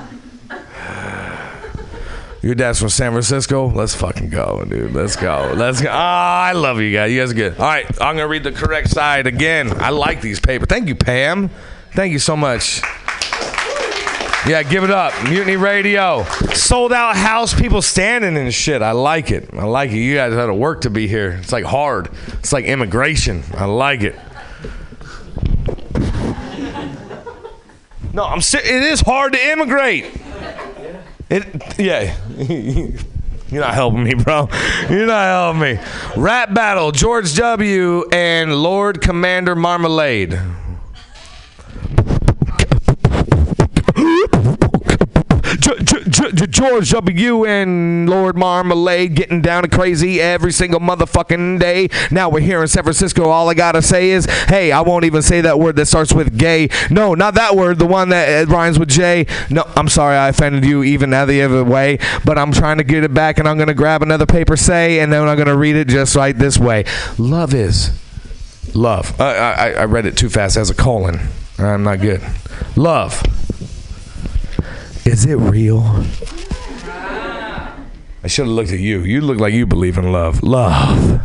Your dad's from San Francisco. Let's fucking go, dude. Let's go. Let's go. Ah, I love you guys. You guys are good. All right, I'm gonna read the correct side again. I like these papers. Thank you, Pam. Thank you so much. Yeah, give it up. Mutiny Radio. Sold out house, people standing and shit. I like it. I like it. You guys had to work to be here. It's like hard. It's like immigration. I like it. No, I'm. It is hard to immigrate. It. Yeah. You're not helping me, bro. You're not helping me. Rap battle: George W. and Lord Commander Marmalade. George W. and Lord Marmalade getting down to crazy every single motherfucking day. Now we're here in San Francisco. All I gotta say is, hey, I won't even say that word that starts with gay. No, not that word. The one that uh, rhymes with J. No, I'm sorry I offended you even now the other way. But I'm trying to get it back, and I'm gonna grab another paper say, and then I'm gonna read it just right this way. Love is love. I, I read it too fast as a colon. I'm not good. Love. Is it real? I should have looked at you. You look like you believe in love. Love.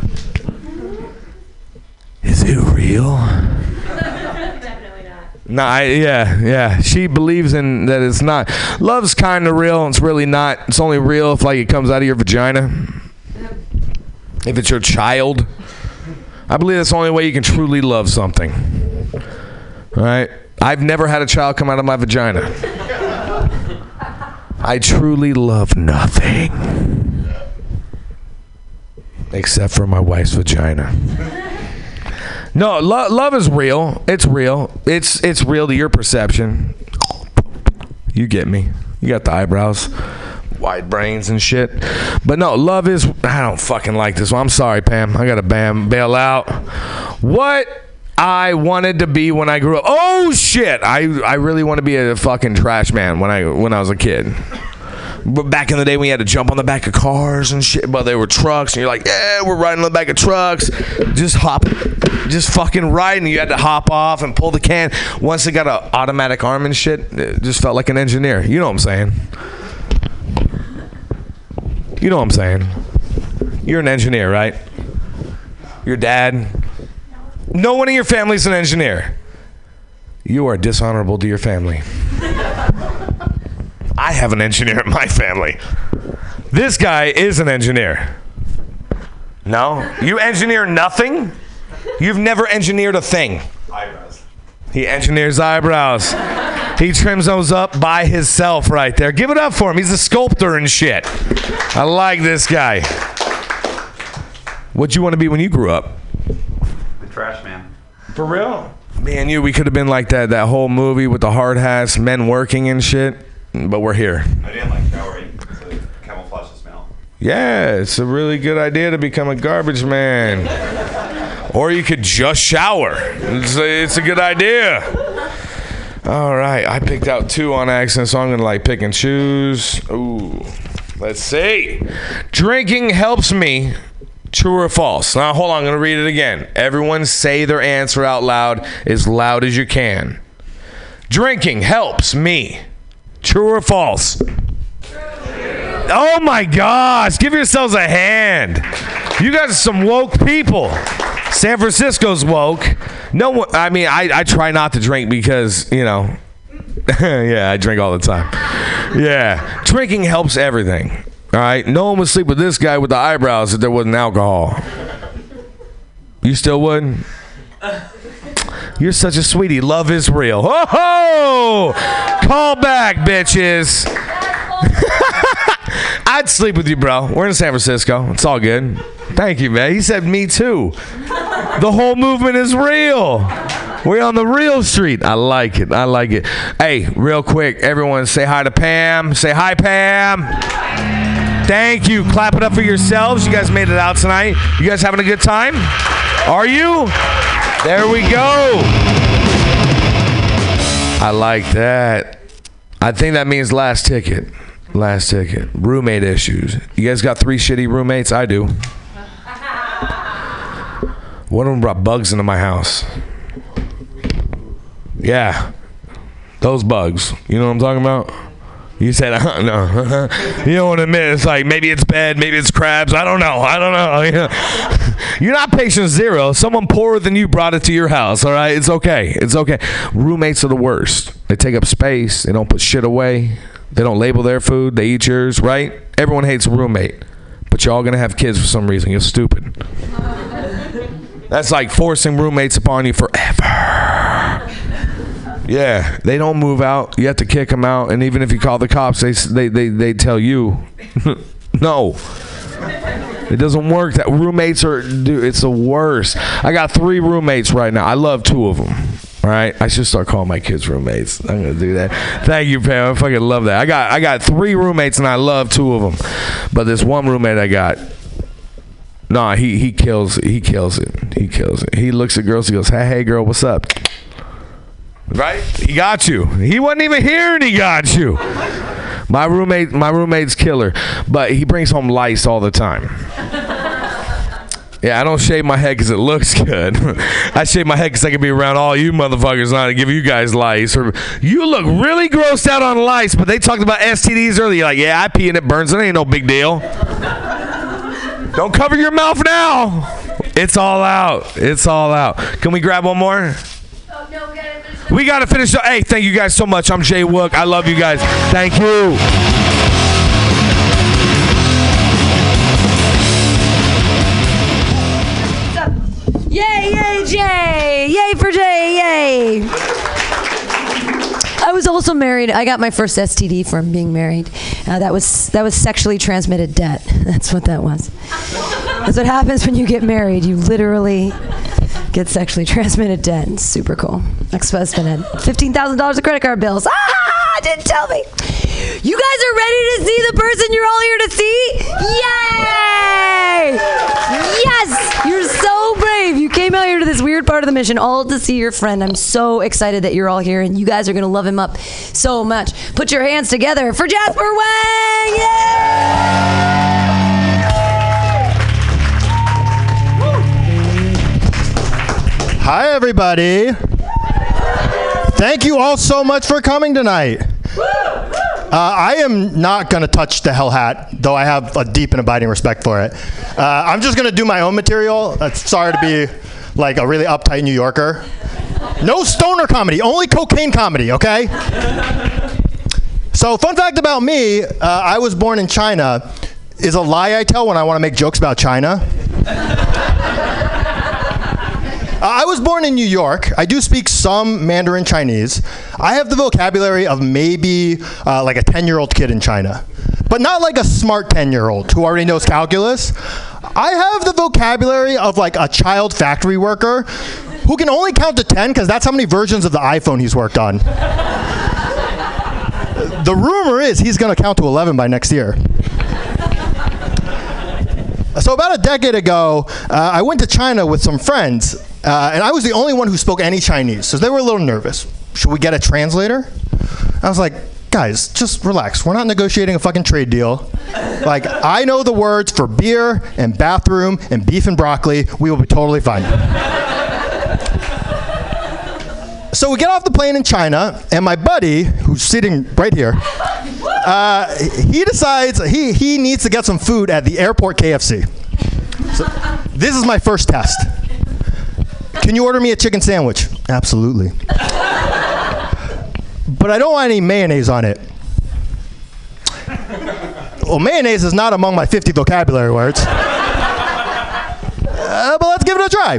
Is it real? Definitely not. No, I, yeah, yeah. She believes in that it's not. Love's kind of real, it's really not. It's only real if like it comes out of your vagina. If it's your child, I believe that's the only way you can truly love something. All right. I've never had a child come out of my vagina. I truly love nothing except for my wife's vagina. No, lo- love is real. It's real. It's it's real to your perception. You get me. You got the eyebrows, wide brains and shit. But no, love is. I don't fucking like this one. I'm sorry, Pam. I gotta bam bail out. What I wanted to be when I grew up. Oh shit! I I really want to be a fucking trash man when I when I was a kid. But back in the day, you had to jump on the back of cars and shit, but they were trucks, and you're like, yeah, we're riding on the back of trucks, just hop, just fucking riding. You had to hop off and pull the can. Once it got an automatic arm and shit, it just felt like an engineer. You know what I'm saying? You know what I'm saying? You're an engineer, right? Your dad. No one in your family's an engineer. You are dishonorable to your family. I have an engineer in my family. This guy is an engineer. No? You engineer nothing? You've never engineered a thing. Eyebrows. He engineers eyebrows. He trims those up by himself right there. Give it up for him. He's a sculptor and shit. I like this guy. What'd you want to be when you grew up? The trash man. For real? Me and you, we could have been like that that whole movie with the hard hats, men working and shit. But we're here. I didn't like showering, so camouflage the smell. Yeah, it's a really good idea to become a garbage man. Or you could just shower. It's a, it's a good idea. All right, I picked out two on accident, so I'm gonna like pick and choose. Ooh, let's see. Drinking helps me. True or false? Now hold on, I'm gonna read it again. Everyone say their answer out loud, as loud as you can. Drinking helps me. True or false? Oh my gosh, give yourselves a hand. You guys are some woke people. San Francisco's woke. No one. I mean, I, I try not to drink because you know. yeah, I drink all the time. Yeah, drinking helps everything. All right, no one would sleep with this guy with the eyebrows if there wasn't alcohol. You still wouldn't? You're such a sweetie. Love is real. Ho ho! Call back, bitches. I'd sleep with you, bro. We're in San Francisco. It's all good. Thank you, man. He said me too. The whole movement is real. We're on the real street. I like it. I like it. Hey, real quick, everyone say hi to Pam. Say hi, Pam. Thank you. Clap it up for yourselves. You guys made it out tonight. You guys having a good time? Are you? There we go. I like that. I think that means last ticket. Last ticket. Roommate issues. You guys got three shitty roommates? I do. One of them brought bugs into my house. Yeah. Those bugs. You know what I'm talking about? You said, uh, no. you don't want to admit It's like maybe it's bed, maybe it's crabs. I don't know. I don't know. You're not patient zero. Someone poorer than you brought it to your house. All right, it's okay. It's okay. Roommates are the worst. They take up space. They don't put shit away. They don't label their food. They eat yours. Right? Everyone hates a roommate, but you're all gonna have kids for some reason. You're stupid. That's like forcing roommates upon you forever. Yeah, they don't move out. You have to kick them out, and even if you call the cops, they they they, they tell you, no. It doesn't work. That roommates are, dude. It's the worst. I got three roommates right now. I love two of them. Right, I should start calling my kids roommates. I'm gonna do that. Thank you, Pam. I fucking love that. I got I got three roommates and I love two of them, but this one roommate I got, Nah, he he kills he kills it. He kills it. He looks at girls. He goes, "Hey, hey, girl, what's up?" Right? He got you. He wasn't even here, and he got you. My roommate, my roommate's killer, but he brings home lice all the time. Yeah, I don't shave my head because it looks good. I shave my head because I can be around all you motherfuckers, not to give you guys lice. Or you look really grossed out on lice, but they talked about STDs earlier. You're like, yeah, I pee and it burns. It ain't no big deal. Don't cover your mouth now. It's all out. It's all out. Can we grab one more? Oh, We got to finish. up. Hey, thank you guys so much. I'm Jay Wook. I love you guys. Thank you. Yay, yay, Jay! Yay for Jay! Yay! I was also married. I got my first STD from being married. Uh, that was that was sexually transmitted debt. That's what that was. That's what happens when you get married. You literally get sexually transmitted debt. Super cool. Ex-husband had fifteen thousand dollars of credit card bills. Ah! Didn't tell me. You guys are ready to see the person you're all here to see? Yay! Yes! You're so brave. You came out here to this weird part of the mission all to see your friend. I'm so excited that you're all here and you guys are going to love him up so much. Put your hands together for Jasper Wang! Hi, everybody. Thank you all so much for coming tonight. Uh, I am not going to touch the Hell Hat, though I have a deep and abiding respect for it. Uh, I'm just going to do my own material. Uh, sorry to be like a really uptight New Yorker. No stoner comedy, only cocaine comedy, okay? So, fun fact about me uh, I was born in China. Is a lie I tell when I want to make jokes about China. Uh, I was born in New York. I do speak some Mandarin Chinese. I have the vocabulary of maybe uh, like a 10 year old kid in China, but not like a smart 10 year old who already knows calculus. I have the vocabulary of like a child factory worker who can only count to 10 because that's how many versions of the iPhone he's worked on. the rumor is he's going to count to 11 by next year. So about a decade ago, uh, I went to China with some friends, uh, and I was the only one who spoke any Chinese, so they were a little nervous. Should we get a translator? I was like, guys, just relax. We're not negotiating a fucking trade deal. Like, I know the words for beer and bathroom and beef and broccoli. We will be totally fine. So we get off the plane in China, and my buddy, who's sitting right here, uh, he decides he, he needs to get some food at the airport KFC. So, this is my first test. Can you order me a chicken sandwich? Absolutely. but I don't want any mayonnaise on it. Well, mayonnaise is not among my 50 vocabulary words. Uh, but let's give it a try.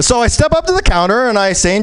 So I step up to the counter and I say in Chinese,